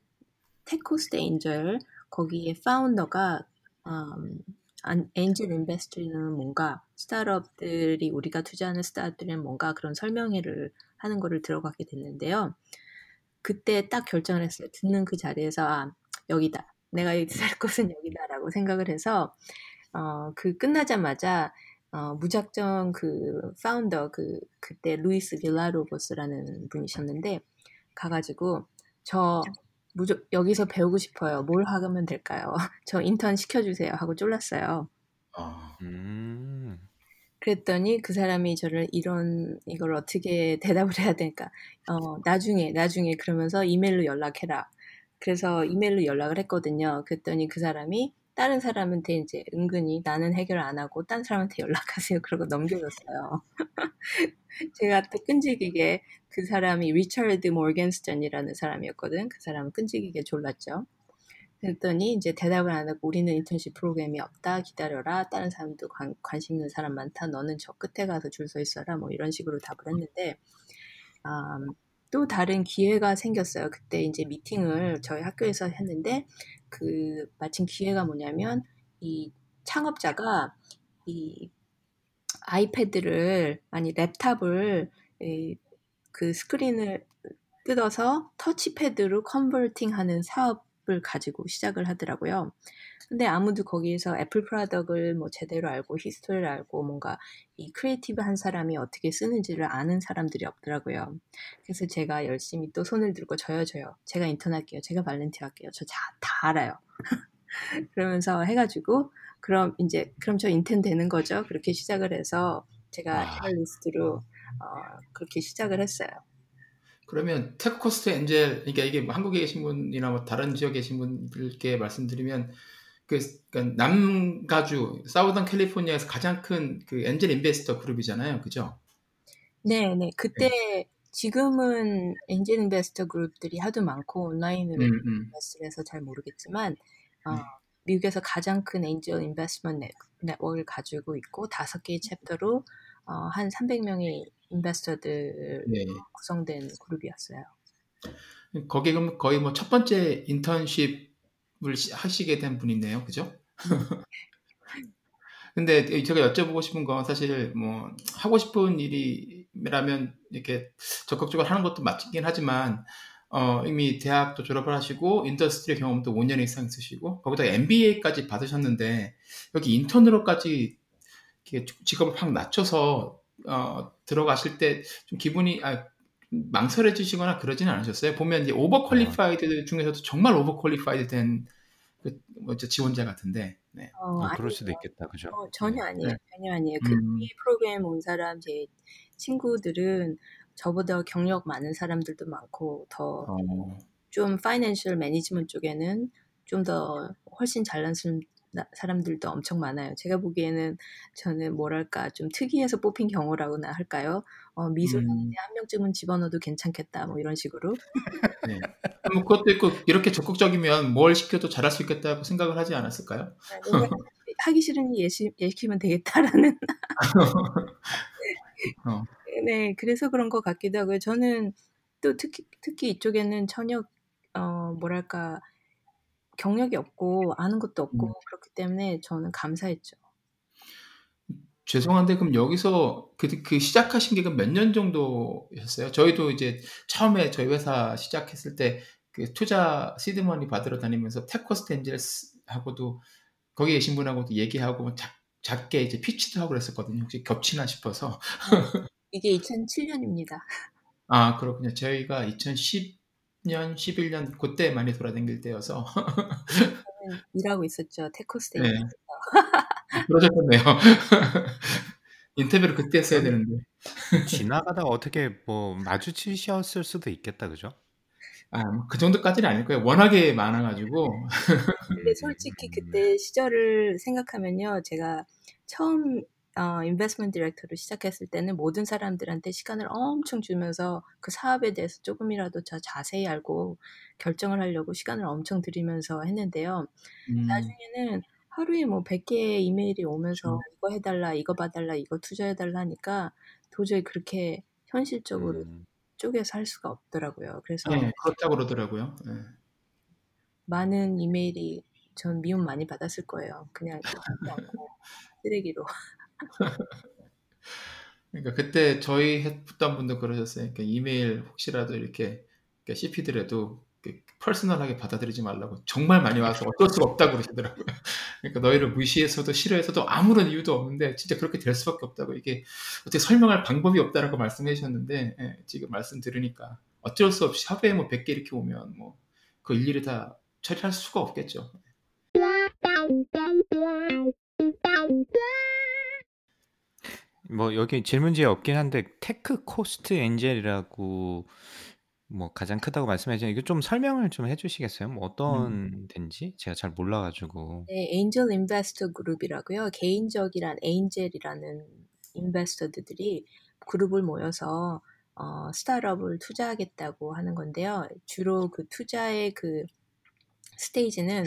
Tech Coast Angels 거기에 founder가 음, 안- angel invest는 뭔가 스타트업들이 우리가 투자하는 스타트업들은 뭔가 그런 설명회를 하는 거를 들어가게 됐는데요. 그때 딱 결정을 했어요. 듣는 그 자리에서 아 여기다. 내가 살 곳은 여기다라고 생각을 해서 어, 그 끝나자마자 어, 무작정 그 founder 그 그때 Luis Villalobos라는 분이셨는데 가가지고 저 무조, 여기서 배우고 싶어요. 뭘 하면 될까요? 저 인턴 시켜주세요 하고 쫄랐어요. 아, 음. 그랬더니 그 사람이 저를 이런 이걸 어떻게 대답을 해야 될까? 어, 나중에 나중에 그러면서 이메일로 연락해라. 그래서 이메일로 연락을 했거든요. 그랬더니 그 사람이 다른 사람한테 이제 은근히 나는 해결 안 하고 다른 사람한테 연락하세요. 그러고 넘겨줬어요. 제가 또 끈질기게 그 사람이 리처드 모겐스턴이라는 사람이었거든. 그 사람은 끈질기게 졸랐죠. 그랬더니 이제 대답을 안 하고 우리는 인턴십 프로그램이 없다. 기다려라. 다른 사람도 관, 관심 있는 사람 많다. 너는 저 끝에 가서 줄 서 있어라. 뭐 이런 식으로 답을 했는데 음, 또 다른 기회가 생겼어요. 그때 이제 미팅을 저희 학교에서 했는데 그 마침 기회가 뭐냐면 이 창업자가 이 아이패드를 아니 랩탑을 이, 그 스크린을 뜯어서 터치패드로 converting하는 사업 을 가지고 시작을 하더라고요. 근데 아무도 거기에서 애플 product을 뭐 제대로 알고 history를 알고 뭔가 이 creative한 사람이 어떻게 쓰는지를 아는 사람들이 없더라고요. 그래서 제가 열심히 또 손을 들고 저요 저요. 제가 인턴 할게요. 제가 volunteer 할게요. 저 다 알아요. 그러면서 해가지고 그럼 이제 그럼 저 인턴 되는 거죠. 그렇게 시작을 해서 제가 와. 애널리스트로 어, 그렇게 시작을 했어요. 그러면 Tech Coast Angel, 그러니까 이게 뭐 한국에 계신 분이나 뭐 다른 지역에 계신 분들께 말씀드리면 그 그러니까 남가주 Southern California에서 가장 큰 그 angel investor 그룹이잖아요, 그죠? 네, 네. 그때 지금은 angel investor 그룹들이 하도 많고 온라인으로 음, 음. invest를 해서 잘 모르겠지만 어, 네. 미국에서 가장 큰 엔젤 인베스트먼 네- 네트워크를 가지고 있고 다섯 개의 챕터로 어, 한 300명의 인베스터들 네. 구성된 그룹이었어요. 거기 그럼 거의 뭐 첫 번째 인턴십을 시- 하시게 된 분이네요, 그죠? 근데 제가 여쭤보고 싶은 건 사실 뭐 하고 싶은 일이라면 이렇게 적극적으로 하는 것도 맞긴 하지만 어, 이미 대학도 졸업을 하시고 industry 경험도 5년 이상 있으시고 거기다 MBA까지 받으셨는데 여기 인턴으로까지 직업을 확 낮춰서 어, 들어가실 때 좀 기분이 아, 망설여지시거나 그러지는 않으셨어요? 보면 이제 overqualified 중에서도 정말 overqualified 된 그, 뭐, 저 지원자 같은데. 네. 어, 어, 그럴 아니에요. 수도 있겠다, 그죠? 어, 전혀 아니에요. 네. 전혀 아니에요. 그 음. 이 프로그램 온 사람 제 친구들은 저보다 경력 많은 사람들도 많고 더 어, 좀 파이낸셜 매니지먼트 쪽에는 좀 더 훨씬 잘난 사람- 사람들도 엄청 많아요. 제가 보기에는 저는 뭐랄까 좀 특이해서 뽑힌 경우라고나 할까요? 어, 미술하는데 음. 한 명쯤은 집어넣어도 괜찮겠다 뭐 이런 식으로. 네. 뭐 그것도 있고 이렇게 적극적이면 뭘 시켜도 잘할 수 있겠다고 생각을 하지 않았을까요? 그냥 하기 싫으니 예시, 예시키면 되겠다라는. 어. 네, 그래서 그런 것 같기도 하고요. 저는 또 특히 특히 이쪽에는 전혀 어 뭐랄까 경력이 없고 아는 것도 없고 음. 그렇기 때문에 저는 감사했죠. 죄송한데 그럼 여기서 그, 그 시작하신 게 몇 년 정도였어요? 저희도 이제 처음에 저희 회사 시작했을 때 그 투자 시드머니 받으러 다니면서 테코스트 엔젤스하고도 거기 계신 분하고도 얘기하고 작, 작게 이제 피치도 하고 그랬었거든요. 혹시 겹치나 싶어서. 이게 2007년입니다. 아, 그렇군요. 저희가 2010 년, 11년 그때 많이 돌아다닐 때여서 저는 일하고 있었죠. 테코스테이. 네. 그러셨겠네요. 인터뷰를 그때 했어야 되는데. 지나가다가 어떻게 뭐 마주치셨을 수도 있겠다, 그죠? 아, 그 정도까지는 아닐 거예요. 워낙에 많아가지고. 근데 솔직히 그때 시절을 생각하면요. 제가 처음 어, 인베스트먼트 디렉터로 시작했을 때는 모든 사람들한테 시간을 엄청 주면서 그 사업에 대해서 조금이라도 더 자세히 알고 결정을 하려고 시간을 엄청 들이면서 했는데요. 음, 나중에는 하루에 뭐 100개의 이메일이 오면서 그렇죠. 이거 해달라, 이거 봐달라, 이거 투자해달라 하니까 도저히 그렇게 현실적으로 음, 쪼개서 할 수가 없더라고요. 그래서 네, 그렇다고 그러더라고요. 네. 많은 이메일이 전 미움 많이 받았을 거예요. 그냥 쓰레기로. 그러니까 그때 저희 했던 분도 그러셨어요. 그러니까 이메일 혹시라도 이렇게 씹히더라도 그 퍼스널하게 받아들이지 말라고 정말 많이 와서 어쩔 수가 없다고 그러시더라고요. 그러니까 너희를 무시해서도 싫어해서도 아무런 이유도 없는데 진짜 그렇게 될 수밖에 없다고 이게 어떻게 설명할 방법이 없다라고 말씀해 주셨는데 예, 지금 말씀 들으니까 어쩔 수 없이 하루에 뭐 100개 이렇게 오면 뭐 그 일일이 다 처리할 수가 없겠죠. 뭐 여기 질문지에 없긴 한데 Tech Coast Angel이라고 뭐 가장 크다고 말씀해 주셨는데 이거 좀 설명을 좀 해주시겠어요? 뭐 어떤 음. 데인지 제가 잘 몰라가지고. 네, angel investor 그룹이라고요. 개인적이란 angel이라는 인베스터들이 그룹을 모여서 어, 스타트업을 투자하겠다고 하는 건데요. 주로 그 투자의 그 스테이지는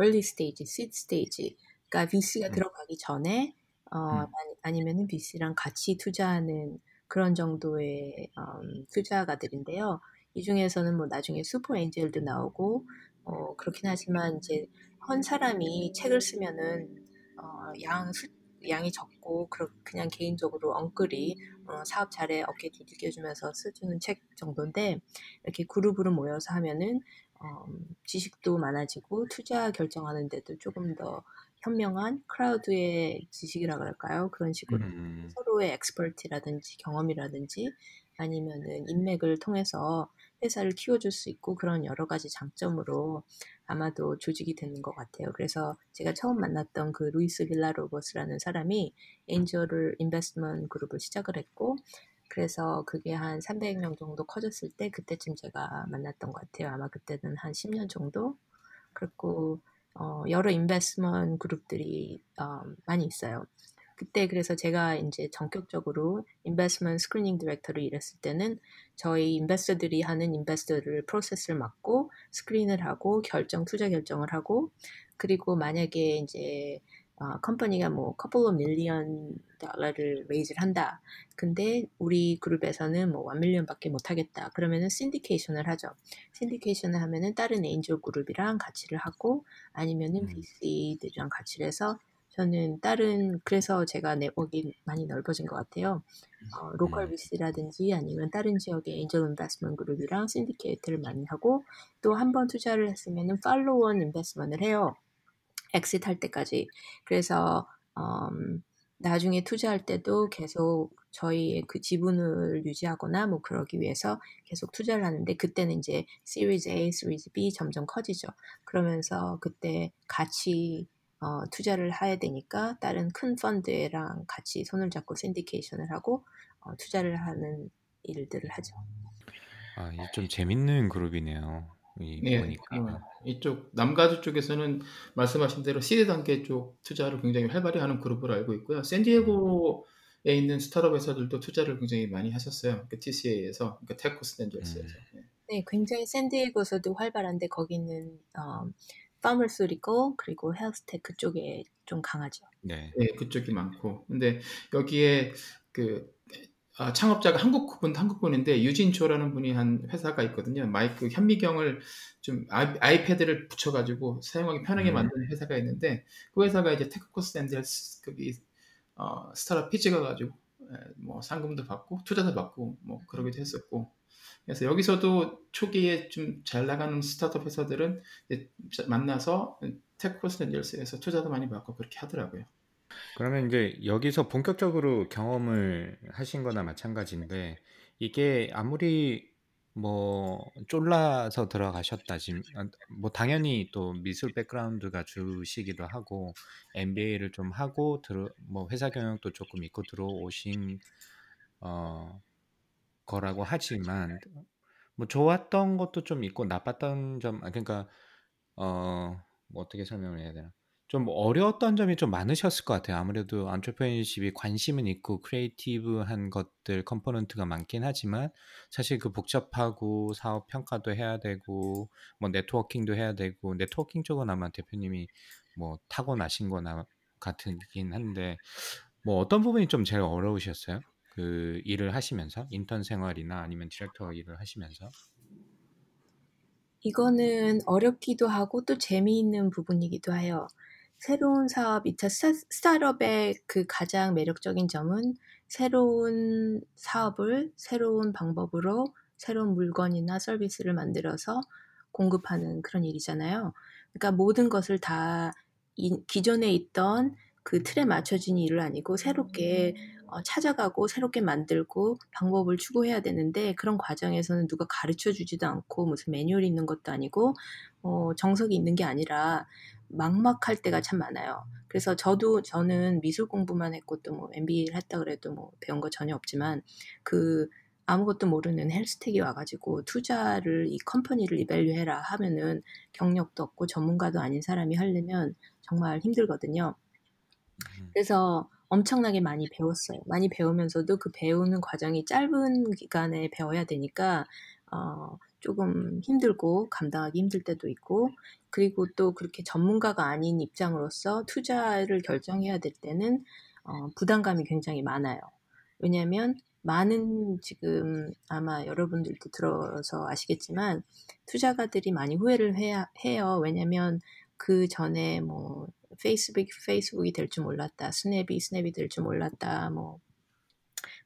early stage, seed stage. 그러니까 VC가 음. 들어가기 전에 어, 음. 아니- 아니면은 VC랑 같이 투자하는 그런 정도의 음, 투자가들인데요. 이 중에서는 뭐 나중에 슈퍼 엔젤도 나오고 어, 그렇긴 하지만 이제 한 사람이 책을 쓰면은 어, 양 수, 양이 적고 그렇- 그냥 개인적으로 uncle이 어, 사업 잘해 어깨 두들겨주면서 써주는 책 정도인데 이렇게 그룹으로 모여서 하면은 어, 지식도 많아지고 투자 결정하는데도 조금 더 현명한 crowd의 지식이라 그럴까요? 그런 식으로 음. 서로의 expertise라든지 경험이라든지 아니면은 인맥을 통해서 회사를 키워줄 수 있고 그런 여러 가지 장점으로 아마도 조직이 되는 것 같아요. 그래서 제가 처음 만났던 그 Luis Villalobos라는 사람이 angel을 investment 그룹을 시작을 했고 그래서 그게 한 300명 정도 커졌을 때 그때쯤 제가 만났던 것 같아요. 아마 그때는 한 10년 정도. 그리고 어, 여러 investment 그룹들이 어, 많이 있어요. 그때 그래서 제가 이제 전격적으로 investment screening director로 일했을 때는 저희 investor들이 하는 investor를 process를 맡고 screen을 하고 결정 투자 결정을 하고 그리고 만약에 이제 어, company가 뭐 couple of million 달러를 raise를 한다. 근데 우리 그룹에서는 뭐 1 million밖에 못 하겠다. 그러면은 syndication을 하죠. syndication을 하면은 다른 angel 그룹이랑 같이를 하고 아니면은 음. VC들이랑 같이 해서 저는 다른 그래서 제가 네트워크가 많이 넓어진 것 같아요. 어, local 음. VC라든지 아니면 다른 지역의 angel investment 그룹이랑 syndicate를 많이 하고 또 한 번 투자를 했으면은 follow-on investment를 해요. exit 할 때까지. 그래서 음, 나중에 투자할 때도 계속 저희의 그 지분을 유지하거나 뭐 그러기 위해서 계속 투자를 하는데 그때는 이제 Series A, Series B 점점 커지죠. 그러면서 그때 같이 어, 투자를 해야 되니까 다른 큰 펀드랑 같이 손을 잡고 syndication을 하고 어, 투자를 하는 일들을 하죠. 아, 이게 좀 재밌는 그룹이네요. 이 네, 보니까. 어, 이쪽 남가주 쪽에서는 말씀하신 대로 시대 단계 쪽 투자를 굉장히 활발히 하는 그룹으로 알고 있고요. 샌디에고에 있는 스타트업 회사들도 투자를 굉장히 많이 하셨어요. 그 TCA에서, 그러니까 Tech Coast Angels에서. 음. 네, 굉장히 샌디에고에서도 활발한데 거기는 어, pharmaceutical이고 그리고 health tech 그쪽에 좀 강하죠. 네. 네, 그쪽이 많고. 근데 여기에 그 아, 창업자가 한국 분, 한국 분인데 Eugene Cho라는 분이 한 회사가 있거든요. 마이크 현미경을 좀 아이, 아이패드를 붙여가지고 사용하기 편하게 음. 만드는 회사가 있는데 그 회사가 이제 Tech Coast Angels 거기 어, 스타트업 pitch 가 가지고 에, 뭐 상금도 받고 투자도 받고 뭐 그러기도 했었고 그래서 여기서도 초기에 좀 잘 나가는 스타트업 회사들은 만나서 테크코스 앤젤스에서 투자도 많이 받고 그렇게 하더라고요. 그러면 이제 여기서 본격적으로 경험을 하신 거나 마찬가지인데 이게 아무리 뭐 쫄라서 들어가셨다지 뭐 당연히 또 미술 백그라운드가 주시기도 하고 MBA를 좀 하고 들어 뭐 회사 경력도 조금 있고 들어오신 어 거라고 하지만 뭐 좋았던 것도 좀 있고 나빴던 점 아, 그러니까 어뭐 어떻게 설명을 해야 되나 좀 어려웠던 점이 좀 많으셨을 것 같아요. 아무래도 entrepreneurship이 관심은 있고 creative한 것들 component가 많긴 하지만 사실 그 복잡하고 사업 평가도 해야 되고 뭐 네트워킹도 해야 되고 네트워킹 쪽은 아마 대표님이 뭐 타고 나신 거나 같긴 한데 뭐 어떤 부분이 좀 제일 어려우셨어요? 그 일을 하시면서 인턴 생활이나 아니면 디렉터 일을 하시면서 이거는 어렵기도 하고 또 재미있는 부분이기도 해요. 새로운 사업, 2차 스타트업의 그 가장 매력적인 점은 새로운 사업을 새로운 방법으로 새로운 물건이나 서비스를 만들어서 공급하는 그런 일이잖아요. 그러니까 모든 것을 다 기존에 있던 그 틀에 맞춰진 일을 아니고 새롭게 어, 찾아가고 새롭게 만들고 방법을 추구해야 되는데 그런 과정에서는 누가 가르쳐 주지도 않고 무슨 매뉴얼이 있는 것도 아니고 어, 정석이 있는 게 아니라 막막할 때가 참 많아요. 그래서 저도 저는 미술 공부만 했고 또 뭐 MBA를 했다 그래도 뭐 배운 거 전혀 없지만 그 아무것도 모르는 헬스텍이 와가지고 투자를 이 컴퍼니를 이밸류해라 하면은 경력도 없고 전문가도 아닌 사람이 하려면 정말 힘들거든요. 음. 그래서 엄청나게 많이 배웠어요. 많이 배우면서도 그 배우는 과정이 짧은 기간에 배워야 되니까 어, 조금 힘들고 감당하기 힘들 때도 있고 그리고 또 그렇게 전문가가 아닌 입장으로서 투자를 결정해야 될 때는 어, 부담감이 굉장히 많아요. 왜냐하면 많은 지금 아마 여러분들도 들어서 아시겠지만 투자가들이 많이 후회를 해야 해요. 왜냐하면 그 전에 뭐 페이스북 페이스북이 될 줄 몰랐다, 스냅이 스냅이 될 줄 몰랐다, 뭐,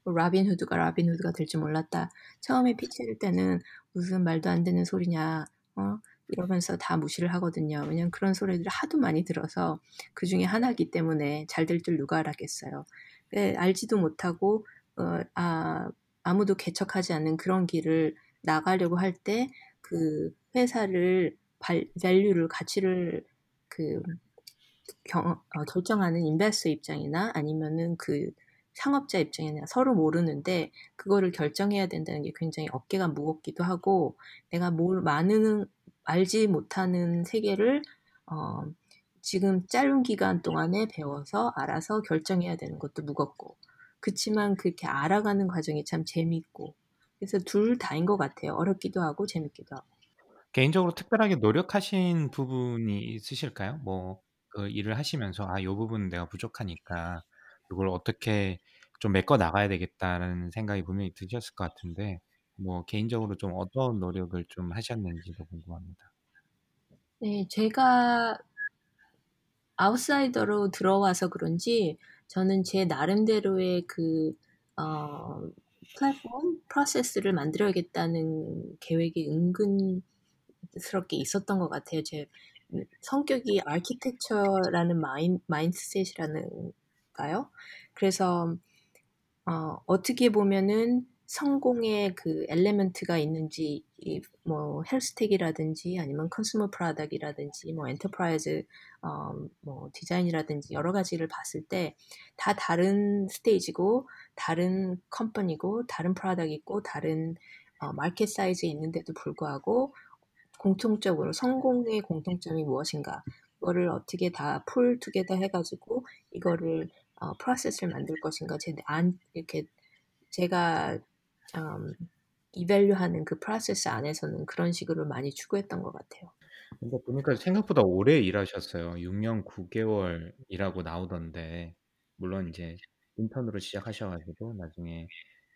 뭐 Robinhood가 Robinhood가 될 줄 몰랐다. 처음에 pitch할 때는 무슨 말도 안 되는 소리냐, 어? 이러면서 다 무시를 하거든요. 왜냐면 그런 소리들을 하도 많이 들어서 그 중에 하나기 때문에 잘 될 줄 누가 알았겠어요. 네, 알지도 못하고 어, 아, 아무도 개척하지 않는 그런 길을 나가려고 할 때 그 회사를 발, 밸류를 가치를 그 경, 어, 결정하는 인베스터 입장이나 아니면은 그 상업자 입장이나 서로 모르는데 그거를 결정해야 된다는 게 굉장히 어깨가 무겁기도 하고 내가 뭘 많은 알지 못하는 세계를 어, 지금 짧은 기간 동안에 배워서 알아서 결정해야 되는 것도 무겁고 그렇지만 그렇게 알아가는 과정이 참 재밌고 그래서 둘 다인 것 같아요. 어렵기도 하고 재밌기도 하고. 개인적으로 특별하게 노력하신 부분이 있으실까요? 뭐 그 일을 하시면서 '아 요 부분은 내가 부족하니까 이걸 어떻게 좀 메꿔 나가야 되겠다.'라는 생각이 분명히 드셨을 것 같은데 뭐 개인적으로 좀 어떤 노력을 좀 하셨는지도 궁금합니다. 네. 제가 아웃사이더로 들어와서 그런지 저는 제 나름대로의 그 어 플랫폼 프로세스를 만들어야겠다는 계획이 은근스럽게 있었던 것 같아요. 제 성격이 architecture라는 마인 mindset이라는 가요? 그래서 어 어떻게 보면은 성공의 그 element가 있는지 뭐 health tech이라든지 아니면 consumer product이라든지 뭐 enterprise 어 뭐 디자인이라든지 여러 가지를 봤을 때 다 다른 stage고 다른 company고 다른 product이 있고 다른 어 market size에 있는데도 불구하고 공통적으로 성공의 공통점이 무엇인가 이거를 어떻게 다 pull together 해가지고 이거를 어, 프로세스를 만들 것인가 제 안 이렇게 제가 음, evaluate하는 그 프로세스 안에서는 그런 식으로 많이 추구했던 것 같아요. 근데 보니까 생각보다 오래 일하셨어요. 6년 9개월이라고 나오던데 물론 이제 인턴으로 시작하셔 가지고 나중에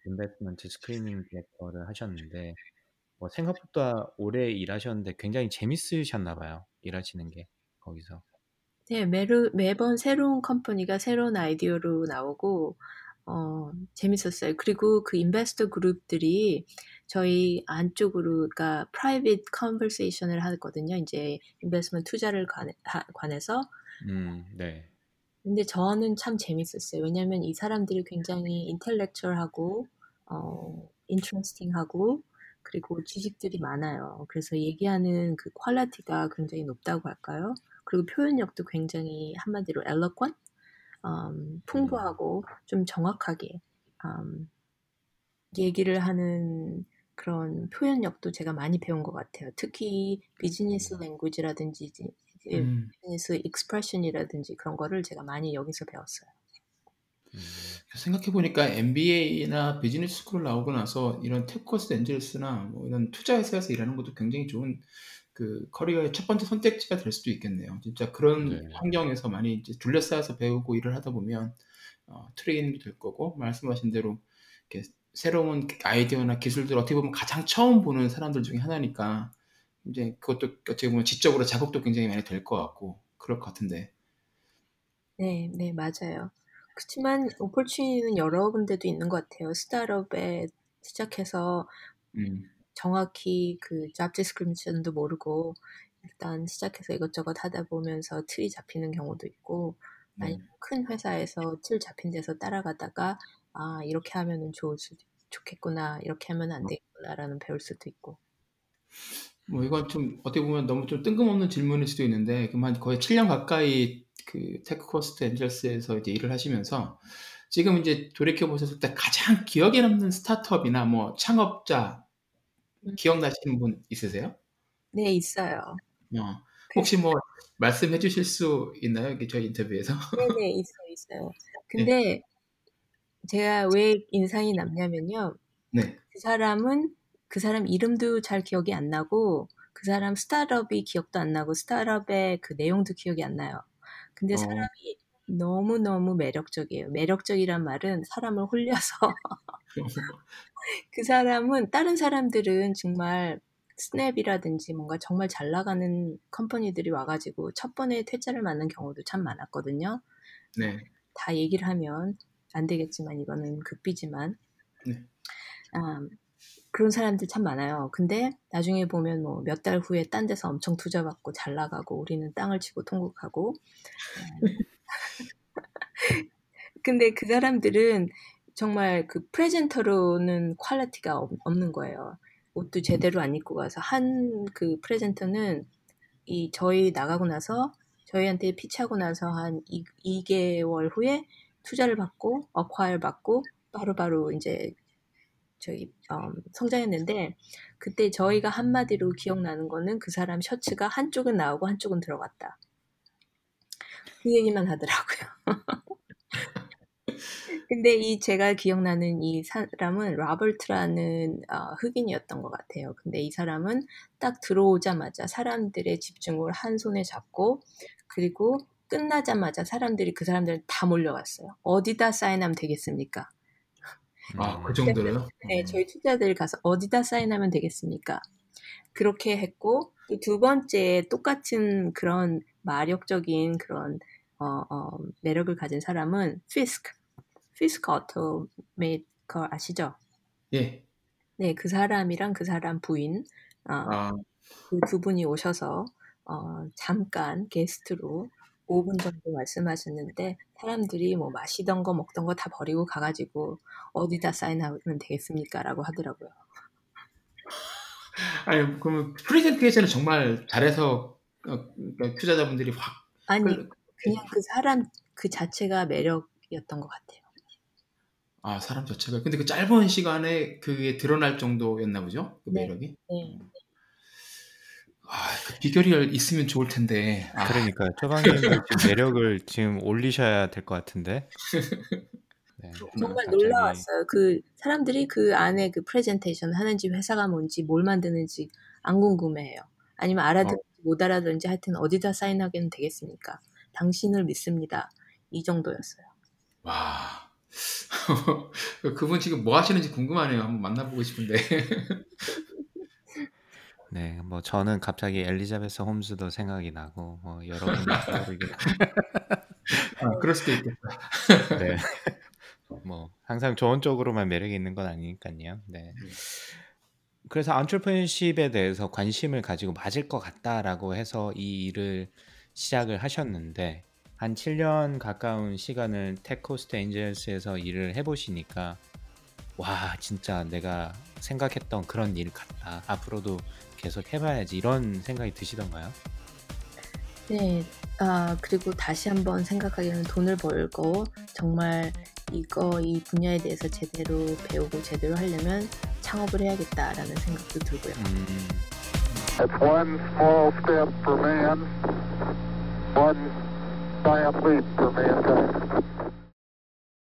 investment screening director를 하셨는데 뭐 생각보다 오래 일하셨는데 굉장히 재밌으셨나 봐요. 일하시는 게 거기서. 네, 매루, 매번 새로운 company가 새로운 아이디어로 나오고 어, 재밌었어요. 그리고 그 investor 그룹들이 저희 안쪽으로, 그러니까 private conversation을 하거든요. 이제 investment 투자를 관, 하, 관해서. 음, 네. 근데 저는 참 재밌었어요. 왜냐하면 이 사람들이 굉장히 intellectual하고 어, interesting하고 그리고 지식들이 많아요. 그래서 얘기하는 그 quality가 굉장히 높다고 할까요? 그리고 표현력도 굉장히 한마디로 eloquent 음, 풍부하고 좀 정확하게 음, 얘기를 하는 그런 표현력도 제가 많이 배운 것 같아요. 특히 business language라든지 음. business expression이라든지 그런 거를 제가 많이 여기서 배웠어요. 음. 생각해 보니까 MBA나 business school 나오고 나서 이런 Tech Coast Angels나 뭐 이런 투자 회사에서 일하는 것도 굉장히 좋은 그 커리어의 첫 번째 선택지가 될 수도 있겠네요. 진짜 그런 네. 환경에서 많이 이제 둘러싸여서 배우고 일을 하다 보면 어, 트레이닝도 될 거고 말씀하신 대로 이렇게 새로운 아이디어나 기술들 어떻게 보면 가장 처음 보는 사람들 중에 하나니까 이제 그것도 어떻게 보면 지적으로 자극도 굉장히 많이 될 것 같고 그럴 것 같은데. 네, 네, 맞아요. 그렇지만 오퍼추니는 여러 군데도 있는 것 같아요. 스타트업에 시작해서 음, 정확히 그잡 디스크립션도 모르고 일단 시작해서 이것저것 하다 보면서 틀이 잡히는 경우도 있고 네. 아니 큰 회사에서 틀 잡힌 데서 따라가다가 아 이렇게 하면은 좋을 수 좋겠구나 이렇게 하면 안 되겠구나라는 배울 수도 있고 뭐 이건 좀 어떻게 보면 너무 좀 뜬금없는 질문일 수도 있는데 한 거의 7년 가까이 그 Tech Coast Angels에서 이제 일을 하시면서 지금 이제 돌이켜 보셨을 때 가장 기억에 남는 스타트업이나 뭐 창업자 음. 기억나시는 분 있으세요? 네 있어요. 어, 혹시 뭐 말씀해 주실 수 있나요? 저희 인터뷰에서? 네네 있어요 있어요. 근데 제가 왜 인상이 남냐면요. 네. 그 사람은 그 사람 이름도 잘 기억이 안 나고 그 사람 스타트업이 기억도 안 나고 스타트업의 그 내용도 기억이 안 나요. 근데 어. 사람이 너무너무 매력적이에요. 매력적이란 말은 사람을 홀려서 그 사람은 다른 사람들은 정말 Snap이라든지 뭔가 정말 잘 나가는 company들이 와가지고 첫 번에 퇴짜를 맞는 경우도 참 많았거든요. 네. 다 얘기를 하면 안 되겠지만 이거는 극비지만 네. 아, 그런 사람들 참 많아요. 근데 나중에 보면 뭐 몇 달 후에 딴 데서 엄청 투자받고 잘 나가고 우리는 땅을 치고 통곡하고 근데 그 사람들은 정말 그 presenter로는 quality가 없- 없는 거예요. 옷도 제대로 안 입고 가서 한 그 프레젠터는 이 저희 나가고 나서 저희한테 피치하고 나서 한 2, 2개월 후에 투자를 받고 어콰이어 받고 바로바로 이제 저희 음, 성장했는데 그때 저희가 한마디로 기억나는 거는 그 사람 셔츠가 한쪽은 나오고 한쪽은 들어갔다. 그 얘기만 하더라고요. 근데 이 제가 기억나는 이 사람은 라버트라는 어, 흑인이었던 것 같아요. 근데 이 사람은 딱 들어오자마자 사람들의 집중을 한 손에 잡고 그리고 끝나자마자 사람들이 그 사람들 다 몰려왔어요. 어디다 사인하면 되겠습니까? 아, 음. 그 정도로요? 네, 저희 투자들 가서 어디다 사인하면 되겠습니까? 그렇게 했고 또두 번째 똑같은 그런 마력적인 그런 어, 어, 매력을 가진 사람은 Fisker, Fisker automaker 아시죠? 예. 네, 그 사람이랑 그 사람 부인 어, 아, 그 두 분이 오셔서 어, 잠깐 게스트로 5분 정도 말씀하셨는데 사람들이 뭐 마시던 거 먹던 거 다 버리고 가가지고 어디다 사인하면 되겠습니까? 라고 하더라고요. 아니 그러면 프레젠테이션을 정말 잘해서 어, 그러니까 투자자분들이 확 아니 끌- 그냥 그 사람 그 자체가 매력이었던 것 같아요. 아 사람 자체가 근데 그 짧은 시간에 그게 드러날 정도였나 보죠? 그 네. 매력이? 네. 아, 그 비결이 있으면 좋을 텐데. 아, 그러니까요. 초방님도 지금 매력을 지금 올리셔야 될 것 같은데. 네, 정말 갑자기- 놀라웠어요. 그 사람들이 그 안에 그 프레젠테이션 하는지 회사가 뭔지 뭘 만드는지 안 궁금해해요. 아니면 알아듣는지 못 알아듣는지 하여튼 어디다 사인하게는 되겠습니까? 당신을 믿습니다. 이 정도였어요. 와. 그분 지금 뭐 하시는지 궁금하네요. 한번 만나보고 싶은데. 네, 뭐 저는 갑자기 엘리자베스 홈즈도 생각이 나고 뭐 여러분이 떠오르긴 아, 그럴 수도 있겠다. 네. 뭐 항상 좋은 쪽으로만 매력이 있는 건 아니니까요. 네. 그래서 안트레프너십에 대해서 관심을 가지고 맞을 것 같다라고 해서 이 일을 시작을 하셨는데 한 7년 가까운 시간을 테코스트 엔젤스에서 일을 해보시니까 와 진짜 내가 생각했던 그런 일 같다. 앞으로도 계속 해봐야지 이런 생각이 드시던가요? 네, 아, 그리고 다시 한번 생각하기에는 돈을 벌고 정말 이거, 이 분야에 대해서 제대로 배우고 제대로 하려면 창업을 해야겠다라는 생각도 들고요. 음, It's One biathlete for mankind.